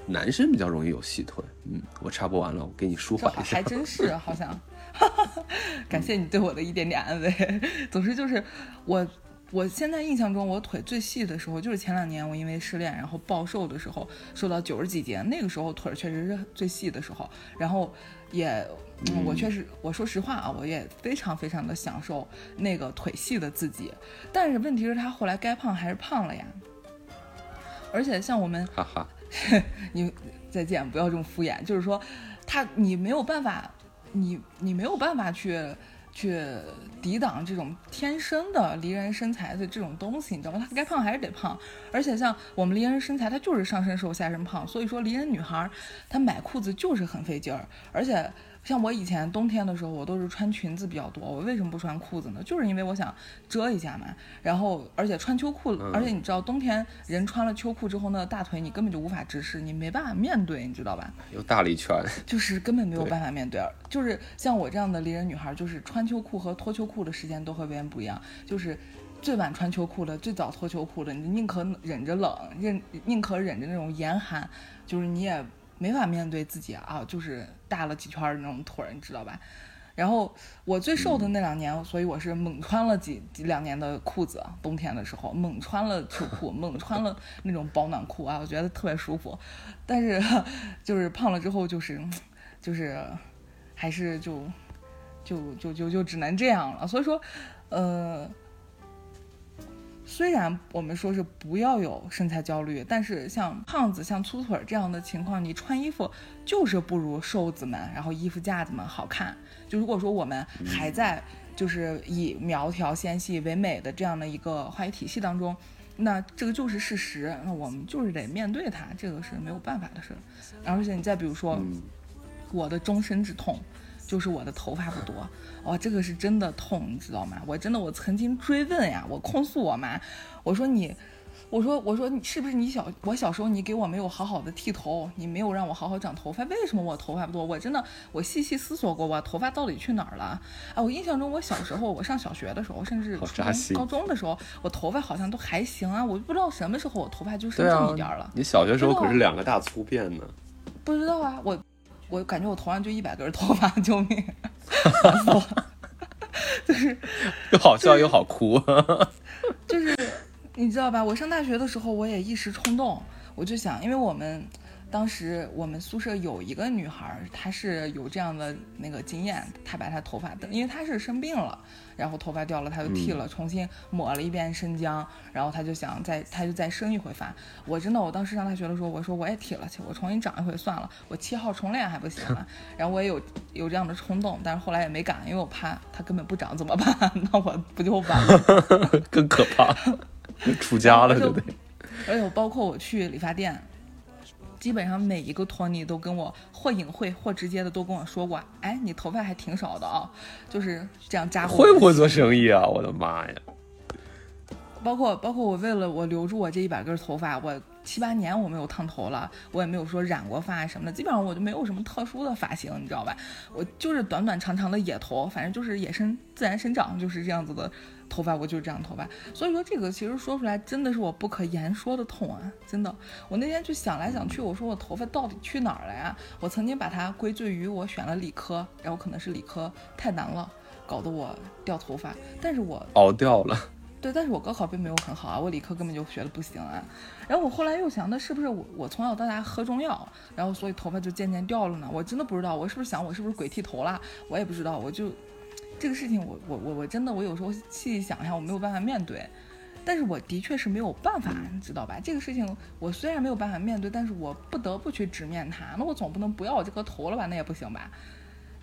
男生比较容易有细腿。嗯，我插播完了，我给你舒缓一下还。真是好像，感谢你对我的一点点安慰。总之就是我，我现在印象中我腿最细的时候，就是前两年我因为失恋，然后暴瘦的时候，瘦到九十几斤，那个时候腿儿确实是最细的时候，然后也。嗯，我确实，我说实话啊，我也非常非常的享受那个腿细的自己，但是问题是，他后来该胖还是胖了呀。而且像我们哈哈，你再见，不要这么敷衍。就是说，他你没有办法，你你没有办法去去抵挡这种天生的梨人身材的这种东西，你知道吗？她该胖还是得胖。而且像我们梨人身材，她就是上身瘦下身胖，所以说梨人女孩儿她买裤子就是很费劲儿，而且。像我以前冬天的时候，我都是穿裙子比较多。我为什么不穿裤子呢？就是因为我想遮一下嘛。然后，而且穿秋裤，而且你知道，冬天人穿了秋裤之后，那大腿你根本就无法直视，你没办法面对，你知道吧？又大了一圈。就是根本没有办法面对。就是像我这样的离人女孩，就是穿秋裤和脱秋裤的时间都和别人不一样。就是最晚穿秋裤的，最早脱秋裤的，你宁可忍着冷，忍宁可忍着那种严寒，就是你也没法面对自己啊，就是大了几圈儿那种腿儿，你知道吧？然后我最瘦的那两年，所以我是猛穿了几几两年的裤子，冬天的时候猛穿了秋裤，猛穿了那种保暖裤啊，我觉得特别舒服。但是就是胖了之后，就是就是还是就就就就就只能这样了。所以说，呃。虽然我们说是不要有身材焦虑，但是像胖子、像粗腿儿这样的情况，你穿衣服就是不如瘦子们，然后衣服架子们好看。就如果说我们还在就是以苗条纤细为美的这样的一个话语体系当中，那这个就是事实，那我们就是得面对它，这个是没有办法的事。而且你再比如说，我的终身之痛。就是我的头发不多，哇，这个是真的痛，你知道吗？我真的，我曾经追问呀，我控诉我妈，我说你，我说我说你是不是你小我小时候你给我没有好好的剃头，你没有让我好好长头发，为什么我头发不多？我真的我细细思索过，我头发到底去哪儿了？啊，我印象中我小时候我上小学的时候，甚至初中高中的时候，我头发好像都还行啊，我就不知道什么时候我头发就剩这么一点了。你小学时候可是两个大粗辫呢。不知道啊，我。我感觉我头上就一百根头发，救命！烦死了，就是又好笑又好哭，就是你知道吧？我上大学的时候，我也一时冲动，我就想，因为我们。当时我们宿舍有一个女孩，她是有这样的那个经验，她把她头发，因为她是生病了，然后头发掉了，她就剃了，重新抹了一遍生姜，然后她就想再，她就再生一回发。我真的，我当时上大学的时候，我说我也剃了去，我重新长一回算了，我七号重练还不行吗？然后我也有有这样的冲动，但是后来也没敢，因为我怕它根本不长怎么办？那我不就完了？更可怕，出家了对不对？而且包括我去理发店。基本上每一个托尼都跟我或隐晦或直接的都跟我说过，哎，你头发还挺少的啊，就是这样加。会不会做生意啊？我的妈呀！包括包括我为了我留住我这一百根头发，我七八年我没有烫头了，我也没有说染过发什么的，基本上我就没有什么特殊的发型，你知道吧？我就是短短长长的野头，反正就是野生自然生长，就是这样子的。头发我就是这样头发，所以说这个其实说出来真的是我不可言说的痛啊！真的，我那天就想来想去，我说我头发到底去哪儿了呀？我曾经把它归罪于我选了理科，然后可能是理科太难了，搞得我掉头发。但是我熬掉了。对，但是我高考并没有很好啊，我理科根本就学的不行啊。然后我后来又想，那是不是我我从小到大喝中药，然后所以头发就渐渐掉了呢？我真的不知道，我是不是想我是不是鬼剃头了？我也不知道，我就。这个事情，我我我我真的，我有时候细细想一下，我没有办法面对，但是我的确是没有办法，你知道吧？这个事情我虽然没有办法面对，但是我不得不去直面它。那我总不能不要我这颗头了吧？那也不行吧？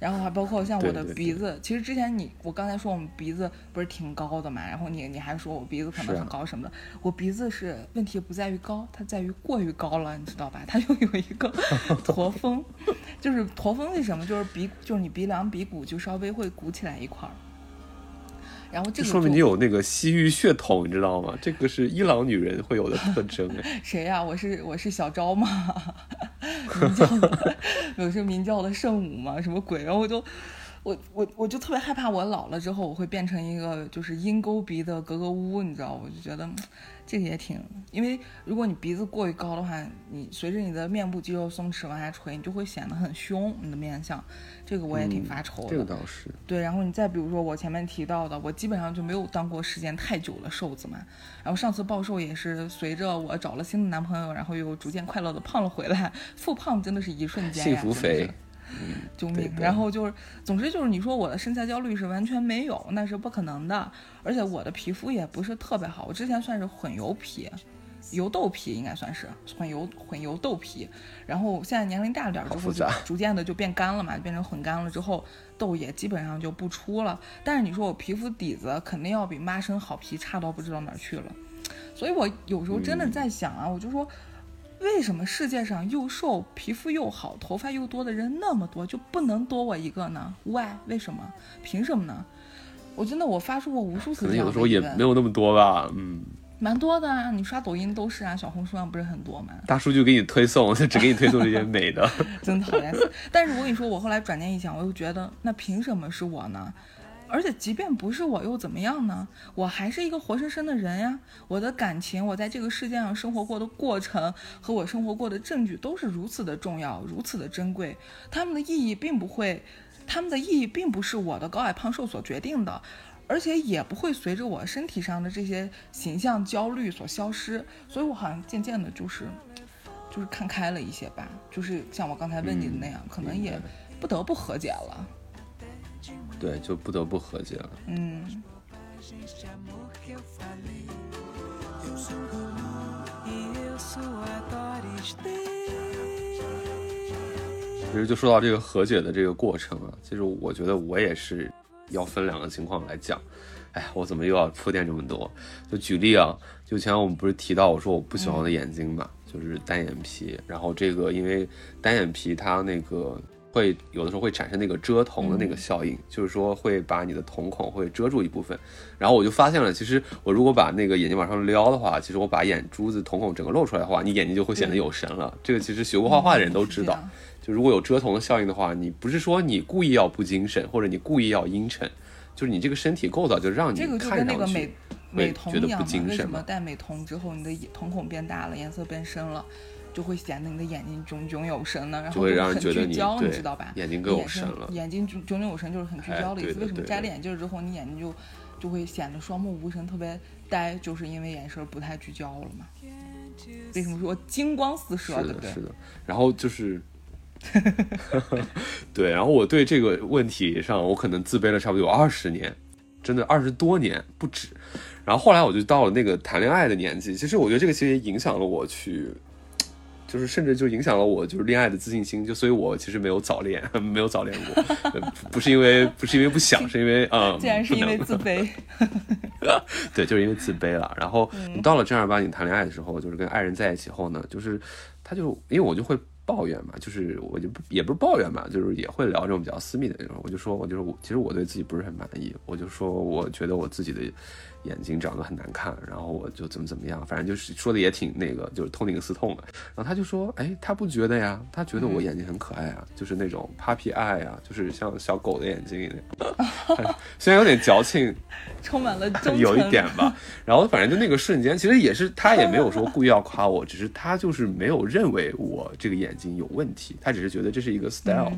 然后还包括像我的鼻子，其实之前你我刚才说我们鼻子不是挺高的嘛，然后你你还说我鼻子可能很高什么的，我鼻子是问题不在于高，它在于过于高了，你知道吧？它又有一个 驼峰，就是驼峰是什么？就是鼻就是你鼻梁鼻骨就稍微会鼓起来一块儿。然后这个说明你有那个西域血统，你知道吗？这个是伊朗女人会有的特征。谁呀？我是我是小昭吗？有些明教的圣母吗？什么鬼？然后我就。我我我就特别害怕，我老了之后我会变成一个就是鹰钩鼻的格格巫，你知道？我就觉得这个也挺，因为如果你鼻子过于高的话，你随着你的面部肌肉松弛往下垂，你就会显得很凶，你的面相，这个我也挺发愁的。这个倒是。对，然后你再比如说我前面提到的，我基本上就没有当过时间太久的瘦子嘛，然后上次暴瘦也是随着我找了新的男朋友，然后又逐渐快乐的胖了回来，复胖真的是一瞬间，幸福肥。救命！然后就是，总之就是，你说我的身材焦虑是完全没有，那是不可能的。而且我的皮肤也不是特别好，我之前算是混油皮，油痘皮应该算是混油混油痘皮。然后现在年龄大了点之后，就逐渐的就变干了嘛，变成混干了之后，痘也基本上就不出了。但是你说我皮肤底子肯定要比妈生好皮差到不知道哪儿去了。所以我有时候真的在想啊，我就说。为什么世界上又瘦、皮肤又好、头发又多的人那么多，就不能多我一个呢？Why？为什么？凭什么呢？我真的我发出过无数次这样的有时候也没有那么多吧，嗯，蛮多的啊。你刷抖音都是啊，小红书上不是很多吗？大数据给你推送，只给你推送这些美的，真讨厌死。但是我跟你说，我后来转念一想，我又觉得，那凭什么是我呢？而且，即便不是我，又怎么样呢？我还是一个活生生的人呀！我的感情，我在这个世界上生活过的过程，和我生活过的证据，都是如此的重要，如此的珍贵。他们的意义并不会，他们的意义并不是我的高矮胖瘦所决定的，而且也不会随着我身体上的这些形象焦虑所消失。所以我好像渐渐的，就是，就是看开了一些吧。就是像我刚才问你的那样，可能也。不得不和解了。对，就不得不和解了。嗯，其实就说到这个和解的这个过程啊，其实我觉得我也是要分两个情况来讲。哎，我怎么又要铺垫这么多？就举例啊，就前我们不是提到我说我不喜欢我的眼睛嘛，就是单眼皮。然后这个因为单眼皮它那个会有的时候会产生那个遮瞳的那个效应，就是说会把你的瞳孔会遮住一部分。然后我就发现了，其实我如果把那个眼睛往上撩的话，其实我把眼珠子瞳孔整个露出来的话，你眼睛就会显得有神了。这个其实学过画画的人都知道。就如果有遮瞳的效应的话，你不是说你故意要不精神，或者你故意要阴沉，就是你这个身体构造就让你看上去跟那个美美瞳觉得一样嘛，不精神为什么。戴美瞳之后，你的瞳孔变大了，颜色变深了，就会显得你的眼睛炯炯有神呢？然后很聚焦，你知道吧？眼睛更有神了眼睛炯炯炯有神就是很聚哎焦的意思。为什么摘了眼镜儿之后你眼睛就就会显得双目无神，特别呆？就是因为眼神不太聚焦了嘛。为什么说金光四射，的，对不对是？的。然后就是，对，然后我对这个问题上，我可能自卑了差不多有二十年，真的二十多年不止。然后后来我就到了那个谈恋爱的年纪，其实我觉得这个其实也影响了我去。就是甚至就影响了我就是恋爱的自信心，就所以我其实没有早恋，没有早恋过，呃不不是因为不是因为不想，是因为嗯，竟然是因为自卑，对，就是因为自卑了。然后你到了正儿八经谈恋爱的时候，就是跟爱人在一起后呢，就是他就因为我就会抱怨嘛，就是我就不也不是抱怨嘛，就是也会聊这种比较私密的那种。我就说，我就是我，其实我对自己不是很满意，我就说我觉得我自己的眼睛长得很难看，然后我就怎么怎么样，反正就是说的也挺那个，就是痛定思痛的。然后他就说，哎，他不觉得呀，他觉得我眼睛很可爱啊，就是那种 puppy eye 啊，就是像小狗的眼睛一样，虽然有点矫情，充满了 忠。有一点吧。然后反正就那个瞬间，其实也是他也没有说故意要夸我，只是他就是没有认为我这个眼睛有问题，他只是觉得这是一个 style，、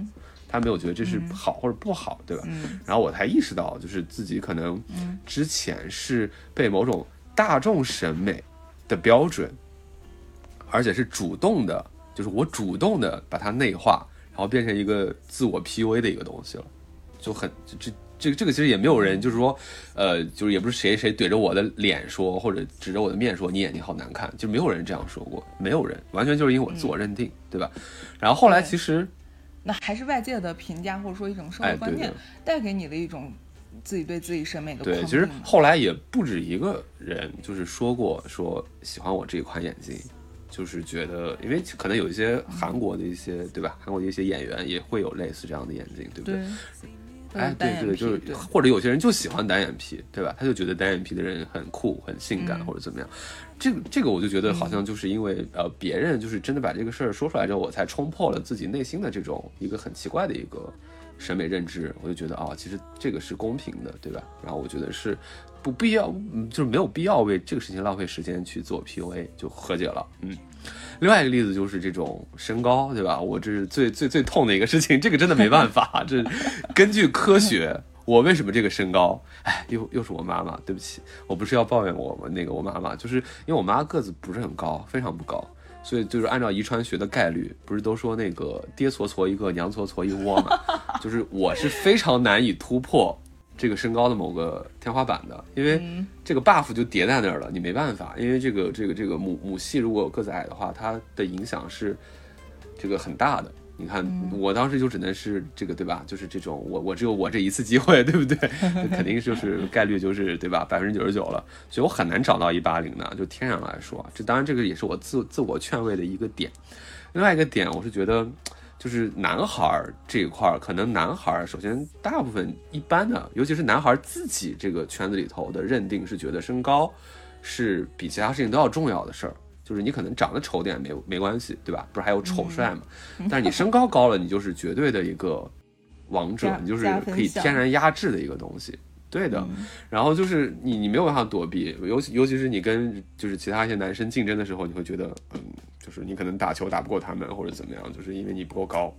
他没有觉得这是好或者不好，对吧？嗯然后我才意识到，就是自己可能之前是被某种大众审美的标准，而且是主动的，就是我主动的把它内化，然后变成一个自我 PUA 的一个东西了，就很这这这个这个其实也没有人就是说，呃，就是也不是谁谁怼着我的脸说，或者指着我的面说你眼睛好难看，就没有人这样说过，没有人，完全就是因为我自我认定，对吧？然后后来其实那还是外界的评价或者说一种社哎会观念带给你的一种自己对自己审美的对，框其实后来也不止一个人就是说过说喜欢我这一款眼镜，就是觉得，因为可能有一些韩国的一些对吧，韩国的一些演员也会有类似这样的眼镜，对不对？对。哎，对对，就是或者有些人就喜欢单眼皮，对吧？他就觉得单眼皮的人很酷、很性感，嗯或者怎么样。这个这个，我就觉得好像就是因为、呃，别人就是真的把这个事儿说出来之后，我才冲破了自己内心的这种一个很奇怪的一个审美认知。我就觉得啊、其实这个是公平的，对吧？然后我觉得是不必要，嗯就是没有必要为这个事情浪费时间去做 PUA，就和解了。嗯。另外一个例子就是这种身高，对吧？我这是最最最痛的一个事情，这个真的没办法，这根据科学，我为什么这个身高？哎，又又是我妈妈，对不起，我不是要抱怨我那个我妈妈，就是因为我妈个子不是很高，非常不高，所以就是按照遗传学的概率，不是都说那个爹矬矬一个，娘矬矬一窝嘛？就是我是非常难以突破这个身高的某个天花板的，因为这个 buff 就叠在那儿了，你没办法，因为这个这个这个母母系如果个子矮的话，它的影响是这个很大的。你看，我当时就只能是这个，对吧？就是这种，我我只有我这一次机会，对不对？就 肯定就是概率就是对吧？百分之九十九了，所以我很难找到一八零的。就天然来说，这当然这个也是我自自我劝慰的一个点。另外一个点，我是觉得，就是男孩儿这一块儿，可能男孩儿首先大部分一般的，尤其是男孩儿自己这个圈子里头的认定是觉得身高是比其他事情都要重要的事儿。就是你可能长得丑点没没关系，对吧？不是还有丑帅嘛？但是你身高高了，你就是绝对的一个王者，你就是可以天然压制的一个东西。对的，然后就是你你没有办法躲避，尤其尤其是你跟就是其他一些男生竞争的时候，你会觉得嗯，就是你可能打球打不过他们或者怎么样，就是因为你不够高。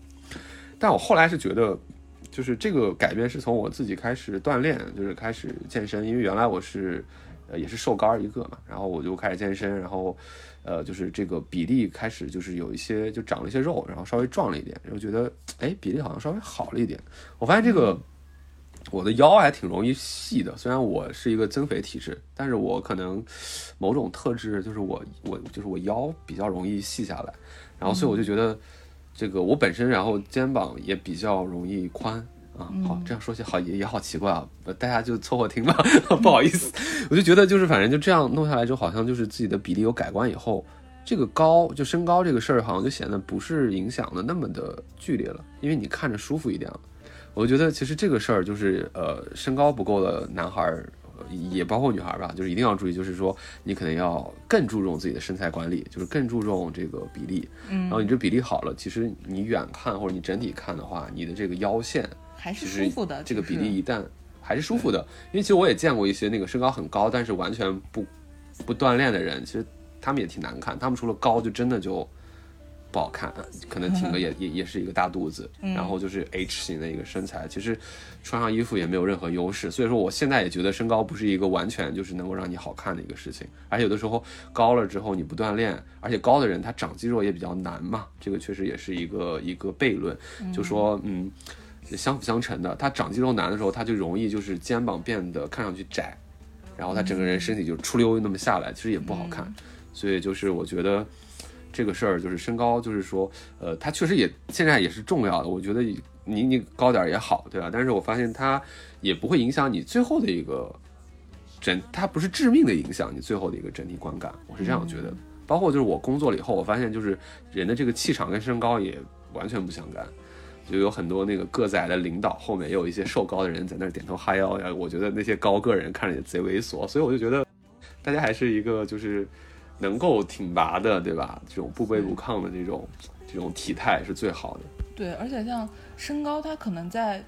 但我后来是觉得，就是这个改变是从我自己开始锻炼，就是开始健身，因为原来我是呃，也是瘦高一个嘛，然后我就开始健身，然后，呃，就是这个比例开始就是有一些就长了一些肉，然后稍微壮了一点，然后觉得哎比例好像稍微好了一点。我发现这个我的腰还挺容易细的，虽然我是一个增肥体质，但是我可能某种特质就是我我就是我腰比较容易细下来，然后所以我就觉得这个我本身然后肩膀也比较容易宽。啊，好，这样说起好也也好奇怪啊，呃大家就凑合听吧，不好意思，我就觉得就是反正就这样弄下来，就好像就是自己的比例有改观以后，这个高就身高这个事儿好像就显得不是影响的那么的剧烈了，因为你看着舒服一点了。我觉得其实这个事儿就是呃身高不够的男孩儿。呃也包括女孩儿吧，就是一定要注意，就是说你可能要更注重自己的身材管理，就是更注重这个比例。嗯，然后你这比例好了，其实你远看或者你整体看的话，你的这个腰线还是舒服的。这个比例一旦还是舒服的，因为其实我也见过一些那个身高很高，但是完全不不锻炼的人，其实他们也挺难看。他们除了高，就真的就不好看，可能挺个也也也是一个大肚子，然后就是 H 型的一个身材，其实穿上衣服也没有任何优势。所以说，我现在也觉得身高不是一个完全就是能够让你好看的一个事情，而且有的时候高了之后你不锻炼，而且高的人他长肌肉也比较难嘛，这个确实也是一个一个悖论，就说嗯。相辅相成的，他长肌肉难的时候，他就容易就是肩膀变得看上去窄，然后他整个人身体就出溜那么下来，其实也不好看。所以就是我觉得这个事儿就是身高，就是说，呃，它确实也现在也是重要的。我觉得你你高点儿也好，对吧？但是我发现它也不会影响你最后的一个整，它不是致命的影响你最后的一个整体观感，我是这样觉得。包括就是我工作了以后，我发现就是人的这个气场跟身高也完全不相干。就有很多那个个子矮的领导，后面也有一些瘦高的人在那儿点头哈腰呀。我觉得那些高个人看着也贼猥琐，所以我就觉得大家还是一个就是能够挺拔的，对吧？这种不卑不亢的这种这种体态是最好的。对，而且像身高，它可能在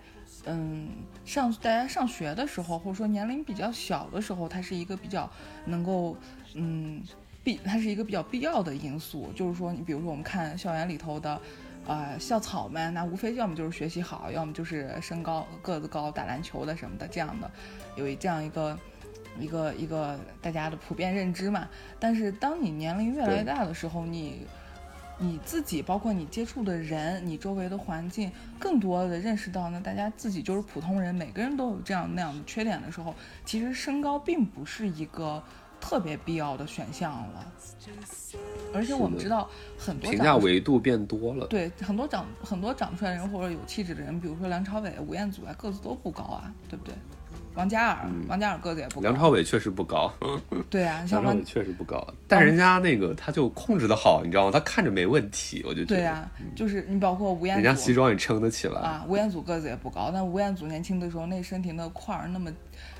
嗯上大家上学的时候，或者说年龄比较小的时候，它是一个比较能够嗯必，它是一个比较必要的因素。就是说，你比如说我们看校园里头的。呃，校草们那无非要么就是学习好，要么就是身高个子高打篮球的什么的，这样的有一这样一个一个一个大家的普遍认知嘛。但是当你年龄越来越大的时候，你你自己包括你接触的人，你周围的环境，更多的认识到呢，大家自己就是普通人，每个人都有这样那样的缺点的时候，其实身高并不是一个特别必要的选项了。而且我们知道很多评价维度变多了。对很多长很多长出来的人或者有气质的人，比如说梁朝伟、吴彦祖啊，个子都不高啊，对不对？王嘉尔，王嘉尔个子也不高。嗯梁朝伟确实不高，对啊，梁朝伟确实不高，但人家那个他就控制的好，你知道吗？他看着没问题，我就觉得。对啊，就是你包括吴彦祖人家西装也撑得起来。啊，吴彦祖个子也不高，但吴彦祖年轻的时候那身体那块儿那么。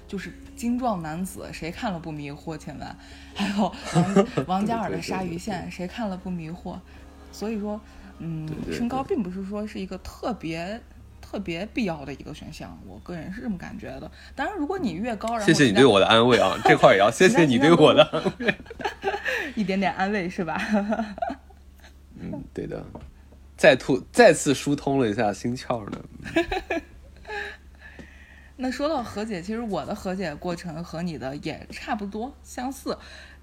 就是精壮男子，谁看了不迷惑？千万，还有王 王嘉尔的鲨鱼线，谁看了不迷惑？所以说，嗯，身高并不是说是一个特别特别必要的一个选项，我个人是这么感觉的。当然，如果你越高，然后谢谢你对我的安慰啊，这块儿也要 谢谢你对我的安慰。一点点安慰是吧？嗯，对的，再吐再次疏通了一下心窍呢。那说到和解，其实我的和解过程和你的也差不多相似，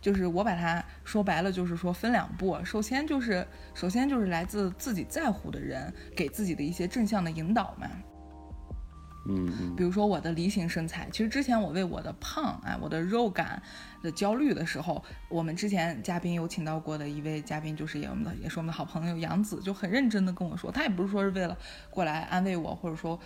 就是我把它说白了，就是说分两步。首先就是，首先就是来自自己在乎的人给自己的一些正向的引导嘛。嗯嗯。比如说我的梨形身材，其实之前我为我的胖，哎，我的肉感的焦虑的时候，我们之前嘉宾有请到过的一位嘉宾，就是也我们的也是我们的好朋友杨子，就很认真的跟我说，他也不是说是为了过来安慰我，或者说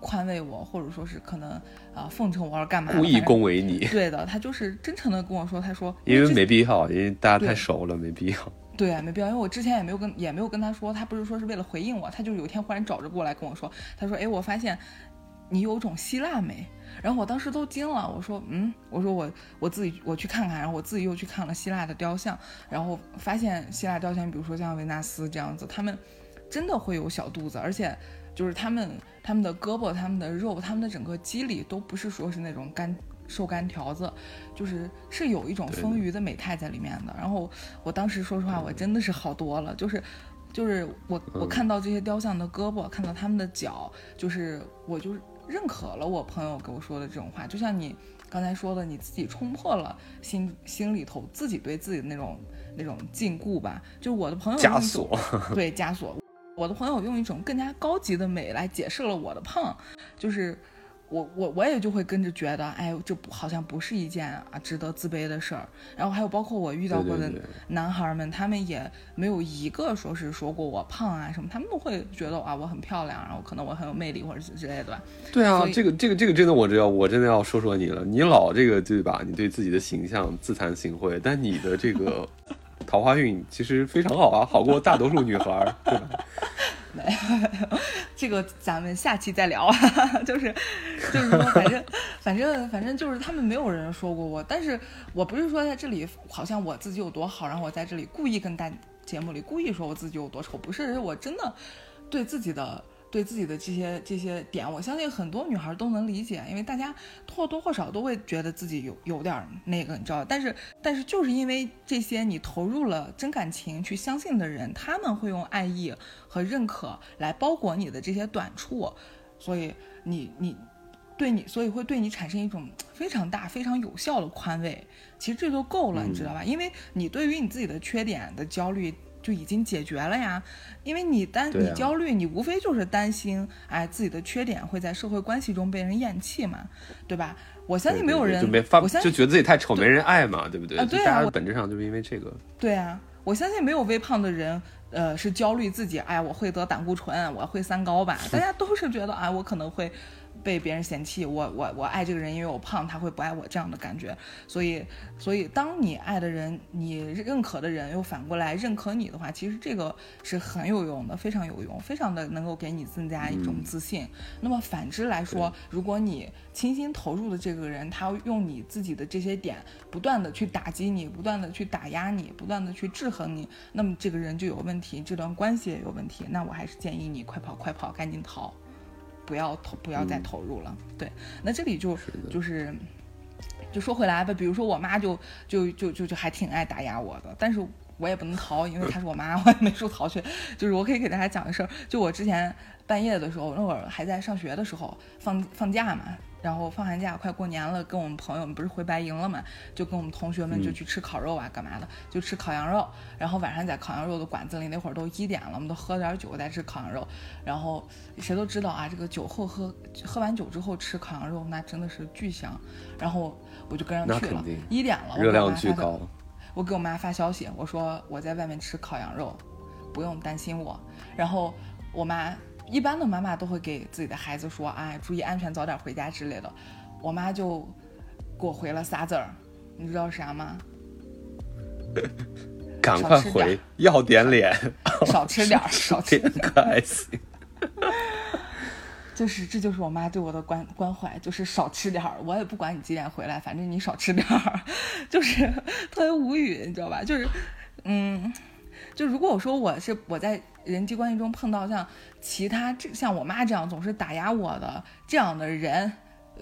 宽慰我，或者说是可能啊、呃奉承我而干嘛，故意恭维你，对的，他就是真诚的跟我说，他说因为没必要，因为大家太熟了，没必要。对啊，没必要，因为我之前也没有跟也没有跟他说，他不是说是为了回应我，他就有一天忽然找着过来跟我说，他说，哎，我发现你有种希腊美，然后我当时都惊了，我说，嗯，我说我我自己我去看看，然后我自己又去看了希腊的雕像，然后发现希腊雕像，比如说像维纳斯这样子，他们真的会有小肚子，而且就是他们他们的胳膊、他们的肉、他们的整个肌理都不是说是那种干瘦干条子，就是是有一种丰腴的美态在里面的。然后我当时说实话，我真的是好多了，就是。就是我，我嗯看到这些雕像的胳膊，看到他们的脚，就是我就是认可了我朋友给我说的这种话，就像你刚才说的，你自己冲破了心心里头自己对自己的那种那种禁锢吧。就我的朋友枷锁，对枷锁。我的朋友用一种更加高级的美来解释了我的胖，就是我我我也就会跟着觉得，哎，这不好像不是一件啊值得自卑的事儿。然后还有包括我遇到过的对对对男孩们，他们也没有一个说是说过我胖啊什么，他们都会觉得啊我很漂亮，然后可能我很有魅力或者是之类的吧。对啊这个这个这个真的我知道，我真的要说说你了。你老这个对吧？你对自己的形象自惭形秽，但你的这个桃花运其实非常好啊，好过大多数女孩儿，对吧？这个咱们下期再聊啊，就是就是说，反正反正反正就是他们没有人说过我，但是我不是说在这里好像我自己有多好，然后我在这里故意跟大节目里故意说我自己有多丑，不是，是我真的对自己的。对自己的这些这些点，我相信很多女孩都能理解，因为大家或多或少都会觉得自己有有点儿那个，你知道。但是但是就是因为这些你投入了真感情去相信的人，他们会用爱意和认可来包裹你的这些短处，所以你你对你，所以会对你产生一种非常大、非常有效的宽慰。其实这就够了，你知道吧？因为你对于你自己的缺点的焦虑就已经解决了呀。因为你担啊你焦虑，你无非就是担心，哎，自己的缺点会在社会关系中被人厌弃嘛，对吧？我相信没有人，就没发，我相信就觉得自己太丑没人爱嘛，对不对？啊对啊大家本质上就是因为这个。对啊，我相信没有微胖的人，呃，是焦虑自己，哎，我会得胆固醇，我会三高吧？大家都是觉得，哎，我可能会被别人嫌弃，我我我爱这个人，因为我胖，他会不爱我这样的感觉。所以，所以当你爱的人，你认可的人又反过来认可你的话，其实这个是很有用的，非常有用，非常的能够给你增加一种自信。那么反之来说，如果你倾心投入的这个人，他用你自己的这些点，不断的去打击你，不断的去打压你，不断的去制衡你，那么这个人就有问题，这段关系也有问题。那我还是建议你快跑快跑，赶紧逃，不要投，不要再投入了。对，那这里就就是。就说回来吧，比如说我妈就就就就就还挺爱打压我的，但是我也不能逃，因为她是我妈，我也没处逃去。就是我可以给大家讲个事儿，就我之前半夜的时候，那会儿还在上学的时候，放放假嘛，然后放寒假快过年了，跟我们朋友们不是回白银了嘛，就跟我们同学们就去吃烤肉啊，干嘛的，就吃烤羊肉。然后晚上在烤羊肉的馆子里，那会儿都一点了，我们都喝点酒再吃烤羊肉。然后谁都知道啊，这个酒后喝喝完酒之后吃烤羊肉，那真的是巨香。然后我就跟上去了一点了，热量巨高，我给我妈发消息，我说我在外面吃烤羊肉，不用担心我。然后我妈一般的妈妈都会给自己的孩子说，哎，注意安全，早点回家之类的。我妈就给我回了仨字儿，你知道啥吗？赶快回，要点脸，少吃点儿，少吃点可还行。就是这就是我妈对我的关关怀，就是少吃点儿，我也不管你几点回来，反正你少吃点儿，就是特别无语，你知道吧？就是，嗯，就如果我说我是我在人际关系中碰到像其他这像我妈这样总是打压我的这样的人，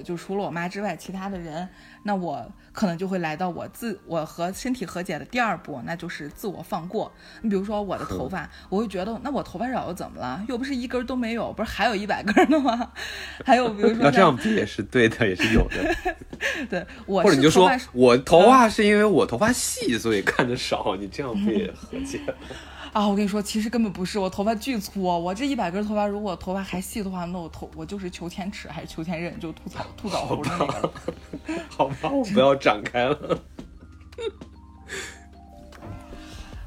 就除了我妈之外，其他的人，那我可能就会来到我自我和身体和解的第二步，那就是自我放过。你比如说我的头发，我会觉得那我头发少又怎么了？又不是一根儿都没有，不是还有一百根儿呢吗？还有比如说那这样像比也是对的，也是有的。对我或者你就说我头发是因为我头发细，所以看着少，你这样不也和解？啊，我跟你说，其实根本不是，我头发巨粗，我这一百根头发，如果头发还细的话，那我头我就是裘千尺还是裘千仞，就吐槽吐枣胡的那个了。好吧，我 不要展开了。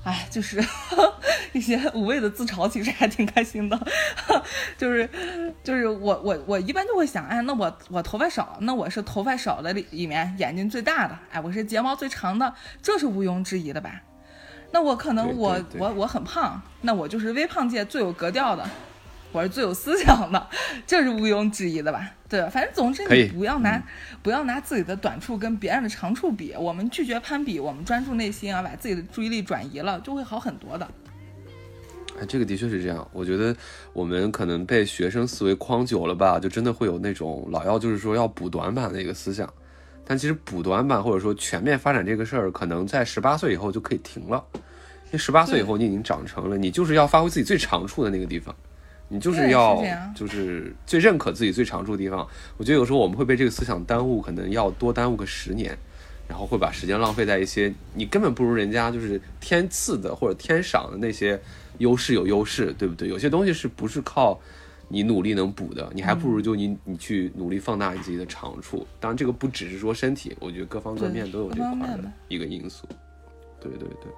哎，就是 一些无谓的自嘲，其实还挺开心的。就是就是我我我一般就会想，哎，那我我头发少，那我是头发少的里里面眼睛最大的，哎，我是睫毛最长的，这是毋庸置疑的吧？那我可能我我我很胖，那我就是微胖界最有格调的，我是最有思想的，这是毋庸置疑的吧？对吧？反正总之你不要拿、不要拿自己的短处跟别人的长处比，我们拒绝攀比，我们专注内心啊，把自己的注意力转移了，就会好很多的。哎，这个的确是这样。我觉得我们可能被学生思维框久了吧，就真的会有那种老要就是说要补短板的一个思想。但其实补短板或者说全面发展这个事儿，可能在十八岁以后就可以停了。因为十八岁以后你已经长成了，你就是要发挥自己最长处的那个地方。你就是要就是最认可自己最长处的地方。我觉得有时候我们会被这个思想耽误，可能要多耽误个十年，然后会把时间浪费在一些你根本不如人家就是天赐的或者天赏的那些优势有优势，对不对？有些东西是不是靠你努力能补的？你还不如就你你去努力放大你自己的长处。当然，这个不只是说身体，我觉得各方各面都有这块的一个因素。对对对。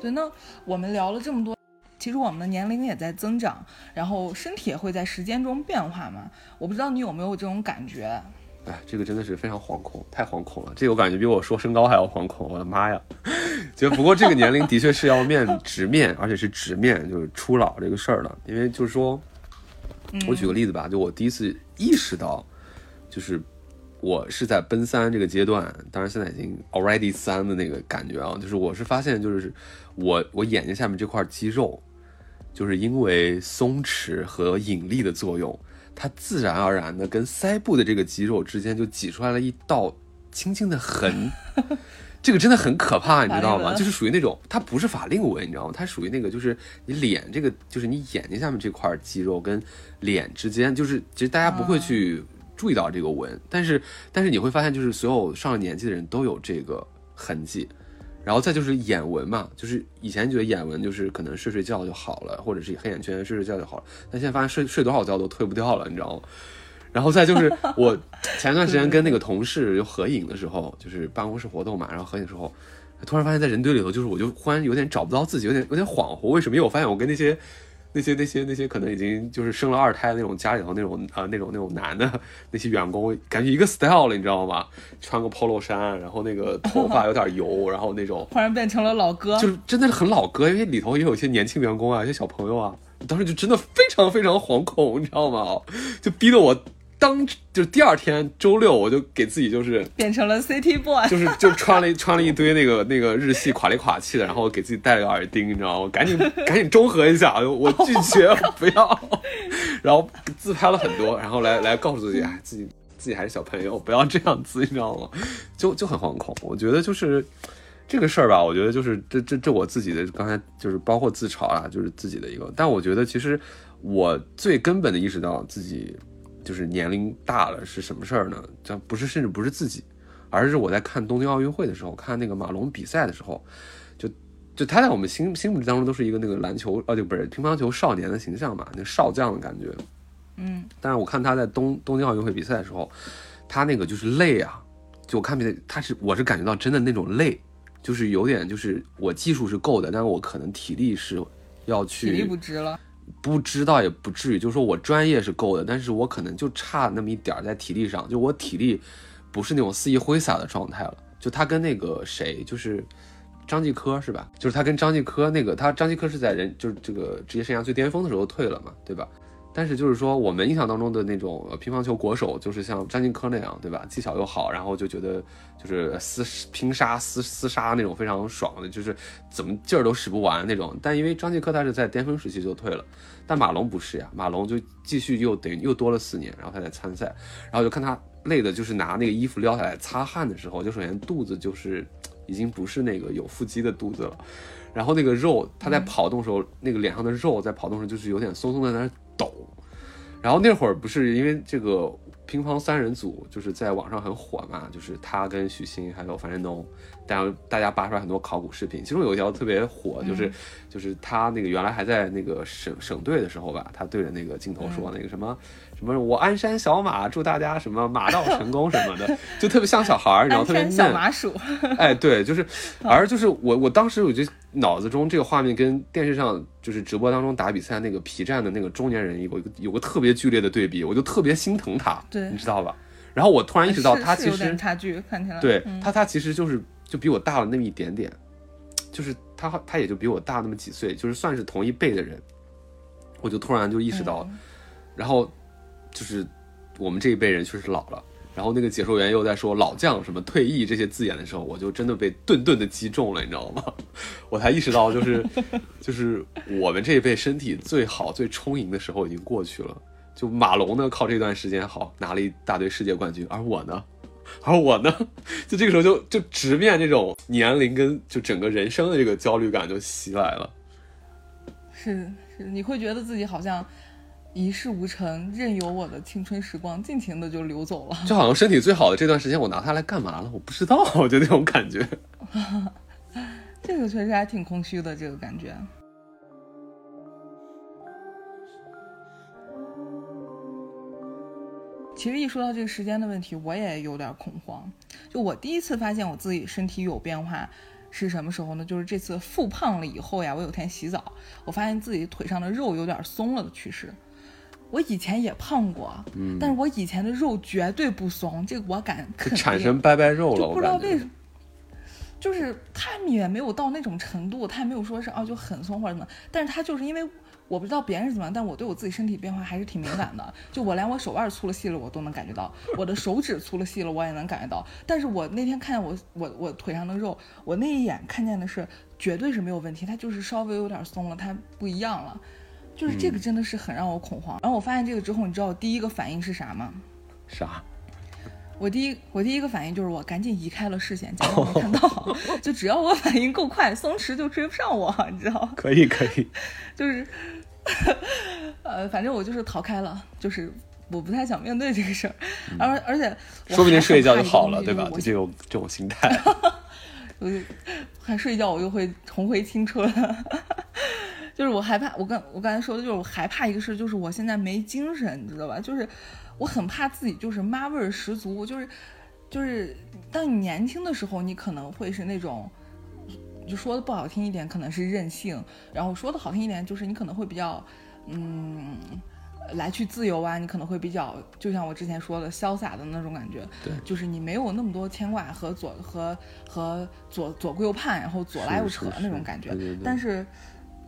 对，那我们聊了这么多，其实我们的年龄也在增长，然后身体也会在时间中变化嘛。我不知道你有没有这种感觉？哎，这个真的是非常惶恐，太惶恐了。这个我感觉比我说身高还要惶恐，我的妈呀！就不过这个年龄的确是要面直面，而且是直面就是初老这个事儿了。因为就是说，我举个例子吧，就我第一次意识到，就是我是在奔三这个阶段，当然现在已经 already 三的那个感觉啊，就是我是发现就是我我眼睛下面这块肌肉，就是因为松弛和引力的作用，它自然而然的跟腮部的这个肌肉之间就挤出来了一道轻轻的痕。这个真的很可怕，你知道吗？就是属于那种，它不是法令纹，你知道吗？它属于那个，就是你脸这个，就是你眼睛下面这块肌肉跟脸之间，就是其实大家不会去注意到这个纹，但是但是你会发现，就是所有上了年纪的人都有这个痕迹。然后再就是眼纹嘛，就是以前觉得眼纹就是可能睡睡觉就好了，或者是黑眼圈睡睡觉就好了，但现在发现睡睡多少觉都退不掉了，你知道吗？然后再就是 我前段时间跟那个同事就合影的时候，就是办公室活动嘛，然后合影的时候，突然发现在人堆里头，就是我就忽然有点找不到自己，有点有点恍惚。为什么？因为我发现我跟那些那些那些那些可能已经就是生了二胎那种家里头那种啊、呃、那种那种男的那些员工，感觉一个 style 了，你知道吗？穿个 polo 衫，然后那个头发有点油，然后那种突然变成了老哥，就是真的是很老哥，因为里头也有一些年轻员工啊，一些小朋友啊，当时就真的非常非常惶恐，你知道吗？就逼得我当就第二天周六，我就给自己就是变成了 City Boy，就是就穿了一穿了一堆那个那个日系垮里垮气的，然后给自己戴了个耳钉，你知道吗？赶紧赶紧中和一下，我 拒绝不要，然后自拍了很多，然后来来告诉自己，哎，自己自己还是小朋友，不要这样子，你知道吗？就就很惶恐。我觉得就是这个事儿吧，我觉得就是这这这我自己的刚才就是包括自嘲啊，就是自己的一个。但我觉得其实我最根本的意识到自己就是年龄大了是什么事儿呢？这不是甚至不是自己，而是我在看东京奥运会的时候，看那个马龙比赛的时候，就就他在我们心心目当中都是一个那个篮球哦，就不是乒乓球少年的形象嘛，那少将的感觉。嗯，但是我看他在东东京奥运会比赛的时候，他那个就是累啊，就我看比赛，他是我是感觉到真的那种累，就是有点就是我技术是够的，但是我可能体力是要去体力不支了，不知道也不至于，就是说我专业是够的，但是我可能就差那么一点儿在体力上，就我体力不是那种肆意挥洒的状态了。就他跟那个谁，就是张继科是吧？就是他跟张继科那个，他张继科是在人就是这个职业生涯最巅峰的时候退了嘛，对吧？但是就是说，我们印象当中的那种呃乒乓球国手，就是像张继科那样，对吧？技巧又好，然后就觉得就是厮拼杀、厮厮杀那种非常爽的，就是怎么劲儿都使不完那种。但因为张继科他是在巅峰时期就退了，但马龙不是呀，马龙就继续又等于又多了四年，然后他在参赛，然后就看他累的，就是拿那个衣服撩下来擦汗的时候，就首先肚子就是 已经不是那个有腹肌的肚子了，然后那个肉他在跑动的时候，那个脸上的肉在跑动的时候就是有点松松的在那抖。然后那会儿不是因为这个乒乓三人组就是在网上很火嘛，就是他跟许昕还有樊振东，然后大家扒出来很多考古视频，其中有一条特别火，就是、就是他那个原来还在那个省省队的时候吧，他对着那个镜头说那个什么。什么我鞍山小马祝大家什么马到成功什么的，就特别像小孩儿，然后特别嫩。小麻薯，哎，对，就是，而就是我我当时我就脑子中这个画面跟电视上就是直播当中打比赛那个皮战的那个中年人有一个有个特别剧烈的对比，我就特别心疼他，你知道吧？然后我突然意识到是是有他其实点差距，看起来。对嗯。他，他其实就是就比我大了那么一点点，就是他他也就比我大那么几岁，就是算是同一辈的人，我就突然就意识到，嗯。然后就是我们这一辈人确实老了。然后那个解说员又在说老将什么退役这些字眼的时候，我就真的被顿顿的击中了，你知道吗？我才意识到，就是就是我们这一辈身体最好、最充盈的时候已经过去了。就马龙呢，靠这段时间好拿了一大堆世界冠军，而我呢，而我呢，就这个时候就就直面这种年龄跟就整个人生的这个焦虑感就袭来了。是是，你会觉得自己好像一事无成，任由我的青春时光尽情的就流走了。就好像身体最好的这段时间，我拿它来干嘛了？我不知道，我就那种感觉。这个确实还挺空虚的，这个感觉。其实一说到这个时间的问题，我也有点恐慌。就我第一次发现我自己身体有变化是什么时候呢？就是这次复胖了以后呀，我有天洗澡，我发现自己腿上的肉有点松了的趋势。我以前也胖过，嗯，但是我以前的肉绝对不松，这个我敢肯定。产生拜拜肉了，就我不知道为什。么，就是他也没有到那种程度，他也没有说是啊就很松或者怎么，但是他就是因为我不知道别人是怎么样，但我对我自己身体变化还是挺敏感的。就我连我手腕粗了细了我都能感觉到，我的手指粗了细了我也能感觉到。但是我那天看见我我我腿上的肉，我那一眼看见的是绝对是没有问题，它就是稍微有点松了，它不一样了。就是这个真的是很让我恐慌。然后我发现这个之后，你知道我第一个反应是啥吗？啥？我第一我第一个反应就是我赶紧移开了视线，假装没 看到。就只要我反应够快，松弛就追不上我，你知道？可以可以，就是，呃，反正我就是逃开了，就是我不太想面对这个事儿，而而且说不定睡一觉就好了，对吧？就这种这种心态。我就还睡一觉，我又会重回青春。就是我害怕，我刚我刚才说的就是我害怕一个事，就是我现在没精神，你知道吧？就是我很怕自己就是妈味儿十足，就是就是当你年轻的时候，你可能会是那种，就说的不好听一点，可能是任性；然后说的好听一点，就是你可能会比较，嗯。来去自由啊，你可能会比较，就像我之前说的，潇洒的那种感觉。对就是你没有那么多牵挂和左和和左左顾右盼，然后左拉右扯那种感觉。对对对但是，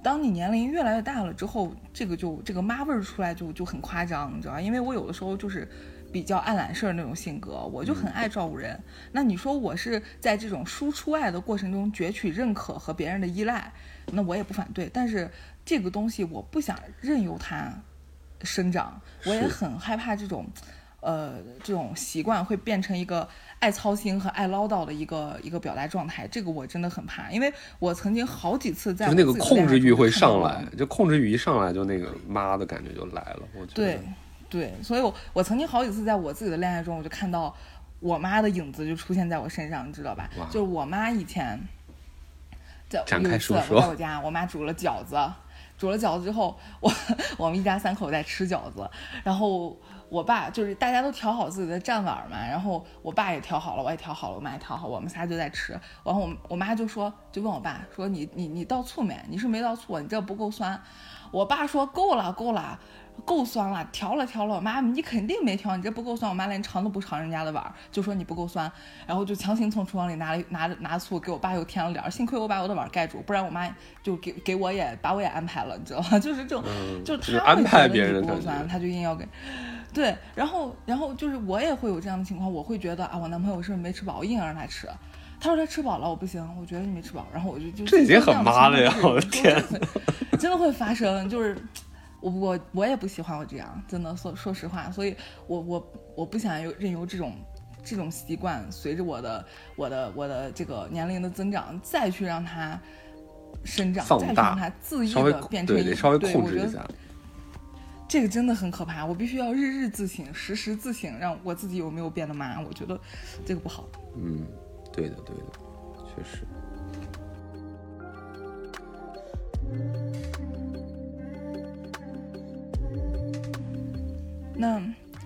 当你年龄越来越大了之后，这个就这个妈味儿出来就就很夸张，你知道吧？因为我有的时候就是比较爱揽事儿那种性格，我就很爱照顾人。那你说我是在这种输出爱的过程中攫取认可和别人的依赖，那我也不反对。但是这个东西我不想任由它生长，我也很害怕这种。呃，这种习惯会变成一个爱操心和爱唠叨的一个一个表达状态，这个我真的很怕，因为我曾经好几次在就那个控制欲会上来，就控制欲一上来，就那个妈的感觉就来了。我觉得对，对，所以我我曾经好几次在我自己的恋爱中，我就看到我妈的影子就出现在我身上，你知道吧？就是我妈以前在展开说说我在我家，我妈煮了饺子，煮了饺子之后，我 我们一家三口在吃饺子，然后我爸就是大家都调好自己的蘸碗嘛，然后我爸也调好了，我也调好了，我妈也调好，我们仨就在吃。然后我我妈就说，就问我爸说你你你倒醋没？你是没倒醋，你这不够酸。我爸说够了够了。够酸了，调了调了，我妈，你肯定没调，你这不够酸。我妈连尝都不尝人家的碗儿，就说你不够酸，然后就强行从厨房里拿了拿拿醋给我爸又添了点儿。幸亏我把我的碗儿盖住，不然我妈就给给我也把我也安排了，你知道吗？就是这种，嗯就就是他安排别人不够酸，觉他就硬要给。对，然后然后就是我也会有这样的情况，我会觉得啊，我男朋友是不是没吃饱，我硬要让他吃。他说他吃饱了，我不行，我觉得你没吃饱，然后我就就这已经很妈了呀我的天真的会发生，就是我我我也不喜欢我这样，真的说说实话，所以我我我不想有任由这种这种习惯随着我的我的我的这个年龄的增长，再去让它生长，再去让它恣意稍微的变成一对得稍微控制一下。这个真的很可怕，我必须要日日自省，时时自省，让我自己有没有变得妈。我觉得这个不好。嗯，对的对的，确实。那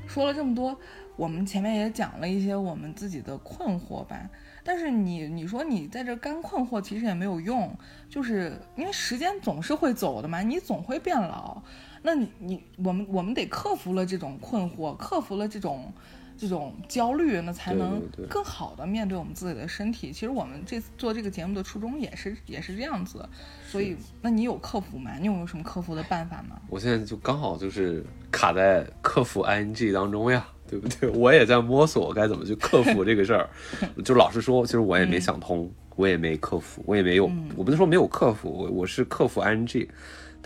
说了这么多，我们前面也讲了一些我们自己的困惑吧。但是你你说你在这干困惑，其实也没有用，就是因为时间总是会走的嘛，你总会变老。那你你我们我们得克服了这种困惑，克服了这种这种焦虑，那才能更好的面对我们自己的身体。其实我们这次做这个节目的初衷也是也是这样子，所以那你有克服吗？你有没有什么克服的办法吗？我现在就刚好就是卡在克服 ing 当中呀，对不对？我也在摸索该怎么去克服这个事儿。就老实说，其实我也没想通，我也没克服，我也没有，我不能说没有克服，我我是克服 ing。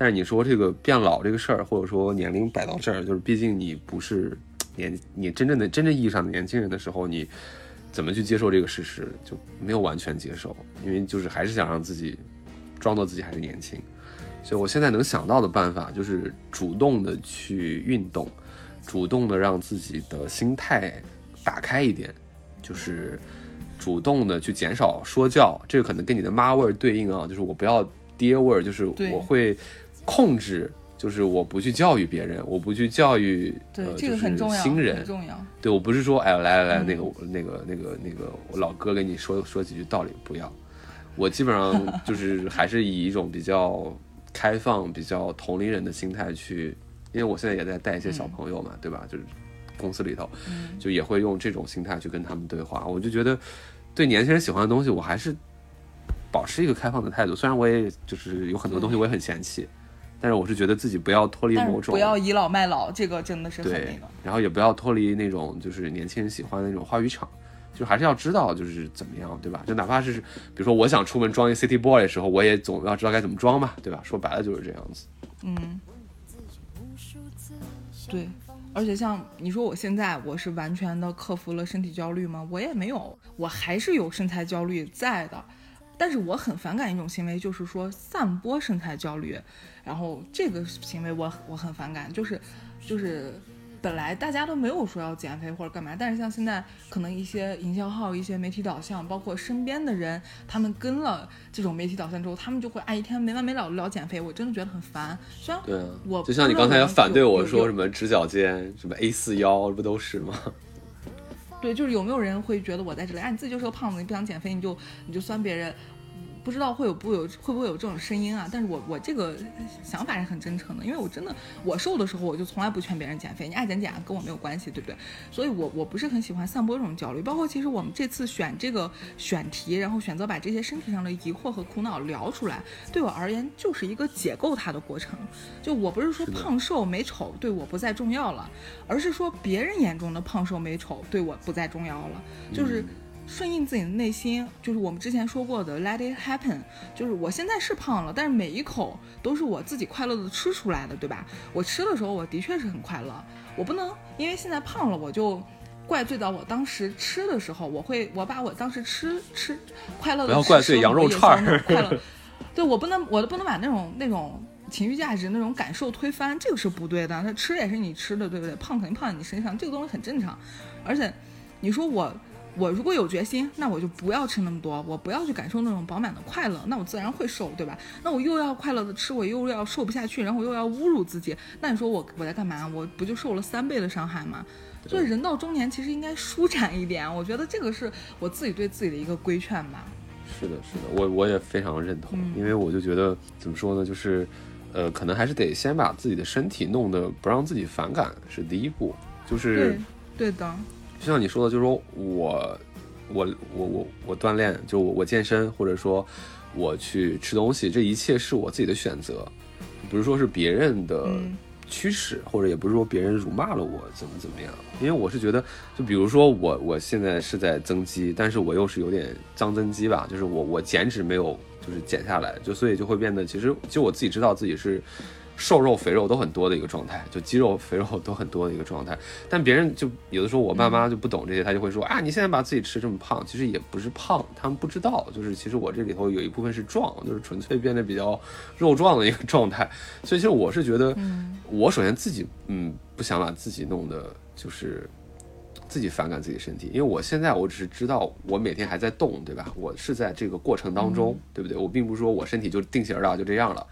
但是你说这个变老这个事儿，或者说年龄摆到这儿，就是毕竟你不是年你真正的真正意义上的年轻人的时候，你怎么去接受这个事实，就没有完全接受，因为就是还是想让自己装作自己还是年轻。所以我现在能想到的办法就是主动的去运动，主动的让自己的心态打开一点，就是主动的去减少说教。这个可能跟你的妈味儿对应啊，就是我不要爹味儿，就是我会控制，就是我不去教育别人，我不去教育对，呃这个很重要，就是新人很，重要。对我不是说哎来来来嗯那个那个那个那个我老哥给你说说几句道理，不要。我基本上 就是还是以一种比较开放、比较同龄人的心态去，因为我现在也在带一些小朋友嘛，对吧？就是公司里头，嗯就也会用这种心态去跟他们对话。我就觉得，对年轻人喜欢的东西，我还是保持一个开放的态度。虽然我也就是有很多东西我也很嫌弃，但是我是觉得自己不要脱离某种不要倚老卖老，这个真的是很那对个。，然后也不要脱离那种就是年轻人喜欢的那种话语场，就还是要知道就是怎么样，对吧？就哪怕是比如说我想出门装一 City Boy 的时候，我也总要知道该怎么装嘛，对吧？说白了就是这样子。嗯，对，而且像你说，我现在我是完全的克服了身体焦虑吗？我也没有，我还是有身材焦虑在的。但是我很反感一种行为，就是说散播身材焦虑，然后这个行为我我很反感，就是就是本来大家都没有说要减肥或者干嘛，但是像现在可能一些营销号、一些媒体导向，包括身边的人，他们跟了这种媒体导向之后，他们就会哎一天没完没了的聊减肥，我真的觉得很烦。虽然我就像你刚才反对我说什么直角肩、什么 A 四腰，不都是吗？对，就是有没有人会觉得我在这里，啊，你自己就是个胖子，你不想减肥，你就你就酸别人，不知道会有不会有会不会有这种声音啊？但是我我这个想法是很真诚的，因为我真的我瘦的时候，我就从来不劝别人减肥，你爱减减跟我没有关系，对不对？所以我我不是很喜欢散播这种焦虑，包括其实我们这次选这个选题，然后选择把这些身体上的疑惑和苦恼聊出来，对我而言就是一个解构它的过程。就我不是说胖瘦美丑对我不再重要了，而是说别人眼中的胖瘦美丑对我不再重要了，就是顺应自己的内心，就是我们之前说过的 let it happen，就是我现在是胖了，但是每一口都是我自己快乐的吃出来的，对吧？我吃的时候我的确是很快乐，我不能因为现在胖了我就。怪罪到我当时吃的时候，我会我把我当时吃吃快乐的不要怪罪羊肉串儿快乐，对我不能我不能把那种那种情绪价值那种感受推翻，这个是不对的。那吃也是你吃的，对不对？胖肯定胖在你身上，这个东西很正常。而且你说我我如果有决心，那我就不要吃那么多，我不要去感受那种饱满的快乐，那我自然会瘦，对吧？那我又要快乐的吃，我又要瘦不下去，然后我又要侮辱自己，那你说我我在干嘛？我不就受了三倍的伤害吗？所以人到中年其实应该舒展一点，我觉得这个是我自己对自己的一个规劝吧。是的，是的，我我也非常认同，嗯因为我就觉得怎么说呢，就是，呃，可能还是得先把自己的身体弄得不让自己反感是第一步，就是对，对的，就像你说的，就是说我我我我我锻炼，就我我健身，或者说我去吃东西，这一切是我自己的选择，不是说是别人的嗯驱使，或者也不是说别人辱骂了我怎么怎么样。因为我是觉得，就比如说我我现在是在增肌，但是我又是有点脏增肌吧，就是我我减脂没有就是减下来，就所以就会变得其实就我自己知道自己是。瘦肉、肥肉都很多的一个状态，就肌肉、肥肉都很多的一个状态。但别人就有的时候，我爸妈就不懂这些，他就会说啊，你现在把自己吃这么胖，其实也不是胖，他们不知道，就是其实我这里头有一部分是壮，就是纯粹变得比较肉壮的一个状态。所以其实我是觉得，我首先自己嗯不想把自己弄得就是自己反感自己身体，因为我现在我只是知道我每天还在动，对吧？我是在这个过程当中，对不对？我并不是说我身体就定型儿了就这样了。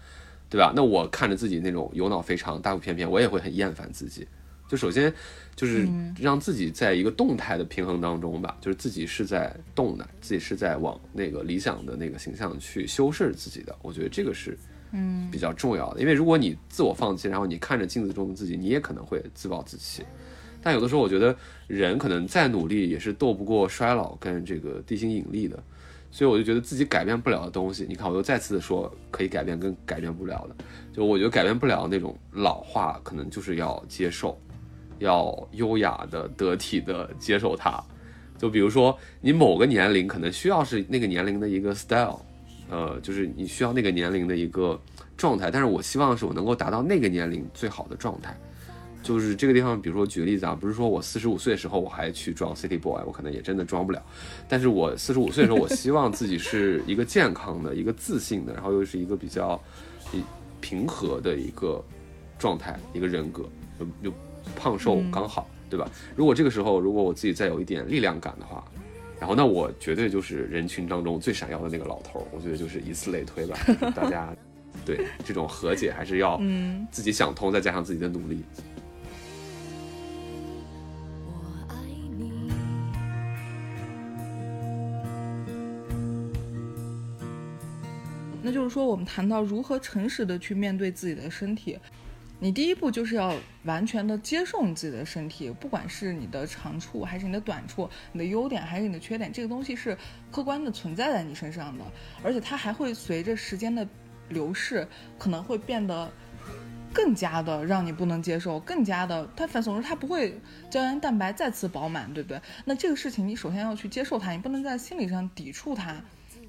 对吧？那我看着自己那种有脑肥肠、大腹便便，我也会很厌烦自己。就首先就是让自己在一个动态的平衡当中吧，就是自己是在动的，自己是在往那个理想的那个形象去修饰自己的。我觉得这个是嗯比较重要的，因为如果你自我放弃，然后你看着镜子中的自己，你也可能会自暴自弃。但有的时候，我觉得人可能再努力也是斗不过衰老跟这个地心引力的。所以我就觉得自己改变不了的东西，你看，我又再次的说可以改变跟改变不了的，就我觉得改变不了那种老化，可能就是要接受，要优雅的、得体的接受它。就比如说，你某个年龄可能需要是那个年龄的一个 style，呃，就是你需要那个年龄的一个状态，但是我希望是我能够达到那个年龄最好的状态。就是这个地方，比如说举个例子啊，不是说我四十五岁的时候我还去装 City Boy，我可能也真的装不了。但是我四十五岁的时候，我希望自己是一个健康的、一个自信的，然后又是一个比较一平和的一个状态、一个人格，就就胖瘦刚好，对吧？如果这个时候，如果我自己再有一点力量感的话，然后那我绝对就是人群当中最闪耀的那个老头儿，我觉得就是以此类推吧。就是大家 对这种和解还是要嗯自己想通，再加上自己的努力。那就是说，我们谈到如何诚实的去面对自己的身体，你第一步就是要完全的接受你自己的身体，不管是你的长处还是你的短处，你的优点还是你的缺点，这个东西是客观的存在在你身上的，而且它还会随着时间的流逝，可能会变得更加的让你不能接受，更加的，它反总之它不会胶原蛋白再次饱满，对不对？那这个事情你首先要去接受它，你不能在心理上抵触它。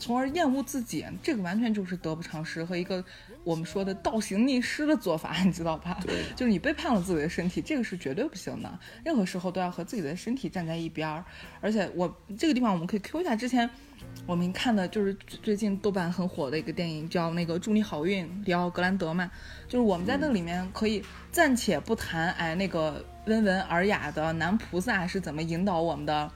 从而厌恶自己，这个完全就是得不偿失和一个我们说的倒行逆施的做法，你知道吧？对就是你背叛了自己的身体，这个是绝对不行的。任何时候都要和自己的身体站在一边儿。而且我这个地方我们可以 Q 一下之前我们看的，就是最近豆瓣很火的一个电影，叫那个《祝你好运》，里奥格兰德嘛。就是我们在那里面可以暂且不谈，哎，那个温文尔雅的男菩萨是怎么引导我们的。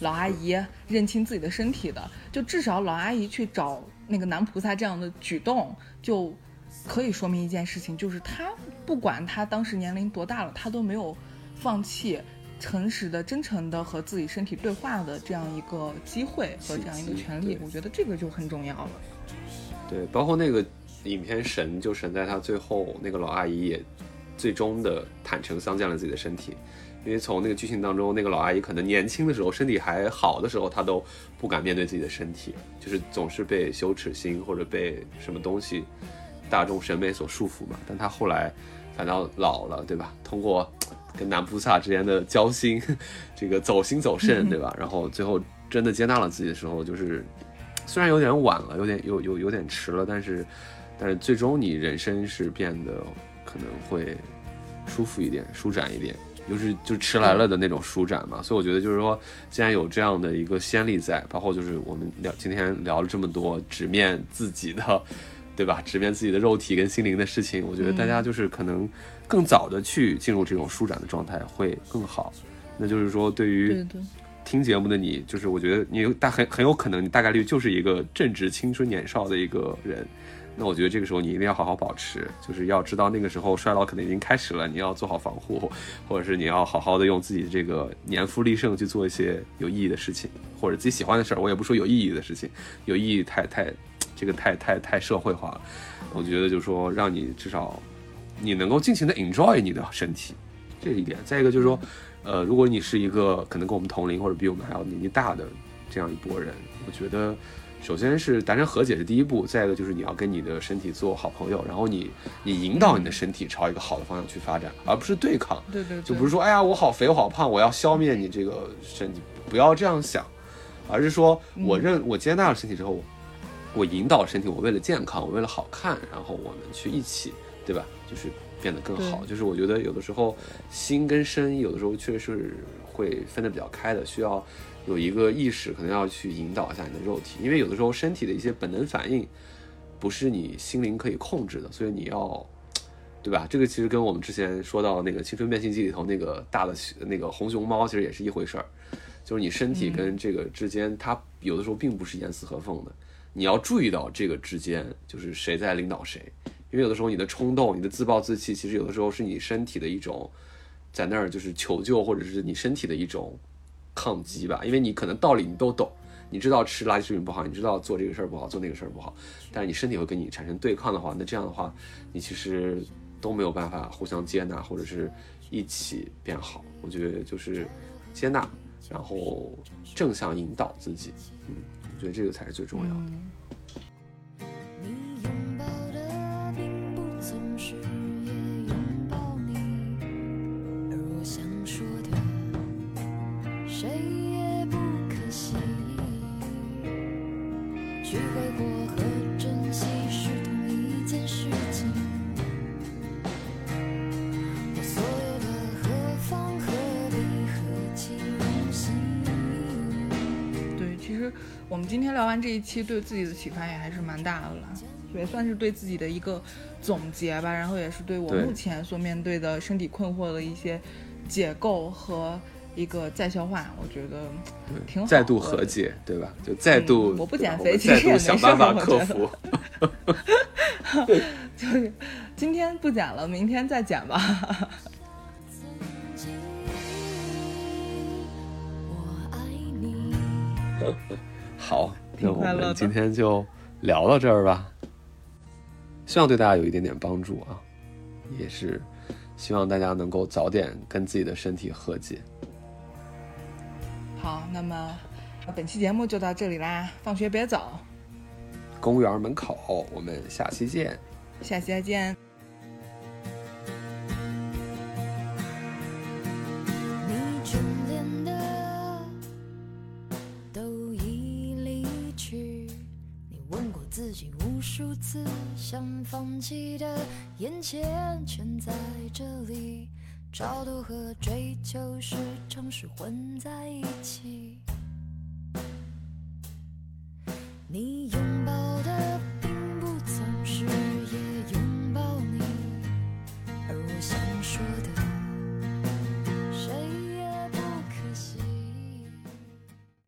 老阿姨认清自己的身体的，就至少老阿姨去找那个男菩萨这样的举动，就可以说明一件事情，就是她不管她当时年龄多大了，她都没有放弃诚实的、真诚的和自己身体对话的这样一个机会和这样一个权利。我觉得这个就很重要了。对，包括那个影片神就神在他最后那个老阿姨也最终的坦诚相见了自己的身体，因为从那个剧情当中，那个老阿姨可能年轻的时候身体还好的时候，她都不敢面对自己的身体，就是总是被羞耻心或者被什么东西大众审美所束缚嘛。但她后来反倒老了，对吧？通过跟男菩萨之间的交心，这个走心走肾，对吧？然后最后真的接纳了自己的时候，就是虽然有点晚了，有点有有有点迟了，但是但是最终你人生是变得可能会舒服一点、舒展一点，就是就迟来了的那种舒展嘛。所以我觉得就是说，既然有这样的一个先例在，包括就是我们聊今天聊了这么多直面自己的，对吧？直面自己的肉体跟心灵的事情，我觉得大家就是可能更早的去进入这种舒展的状态会更好。那就是说，对于听节目的你，就是我觉得你有大很很有可能，你大概率就是一个正值青春年少的一个人。那我觉得这个时候你一定要好好保持，就是要知道那个时候衰老可能已经开始了，你要做好防护，或者是你要好好的用自己的这个年富力盛去做一些有意义的事情，或者自己喜欢的事儿。我也不说有意义的事情，有意义太太这个太太太社会化了。我觉得就是说，让你至少你能够尽情的 enjoy 你的身体，这是一点。再一个就是说，呃，如果你是一个可能跟我们同龄或者比我们还要年纪大的这样一波人，我觉得首先是达成和解是第一步，再一个就是你要跟你的身体做好朋友，然后你你引导你的身体朝一个好的方向去发展，而不是对抗。对对对，就不是说，哎呀，我好肥，我好胖，我要消灭你这个身体，不要这样想，而是说我认我接纳了身体之后，我引导身体，我为了健康，我为了好看，然后我们去一起，对吧？就是变得更好。就是我觉得有的时候心跟身有的时候确实是会分得比较开的，需要有一个意识，可能要去引导一下你的肉体，因为有的时候身体的一些本能反应不是你心灵可以控制的，所以你要。对吧？这个其实跟我们之前说到那个《青春变形记》里头那个大的那个红熊猫，其实也是一回事儿。就是你身体跟这个之间，它有的时候并不是严丝合缝的。你要注意到这个之间，就是谁在领导谁。因为有的时候你的冲动、你的自暴自弃，其实有的时候是你身体的一种在那儿就是求救，或者是你身体的一种抗击吧。因为你可能道理你都懂，你知道吃垃圾食品不好，你知道做这个事儿不好，做那个事儿不好，但是你身体会跟你产生对抗的话，那这样的话，你其实都没有办法互相接纳，或者是一起变好。我觉得就是接纳，然后正向引导自己，嗯，我觉得这个才是最重要的。们今天聊完这一期，对自己的启发也还是蛮大的了，也算是对自己的一个总结吧。然后也是对我目前所面对的身体困惑的一些解构和一个再消化，我觉得挺好。再度和解，对吧？就再度，嗯我不减肥其实也没办法克服。就是今天不减了，明天再减吧。曾经，我爱你。好，那我们今天就聊到这儿吧。希望对大家有一点点帮助啊，也是希望大家能够早点跟自己的身体和解。好，那么本期节目就到这里啦，放学别走，公园门口，我们下期见。下期再见。次，想放弃的眼前全在这里，超度和追求时常是混在一起。你拥抱的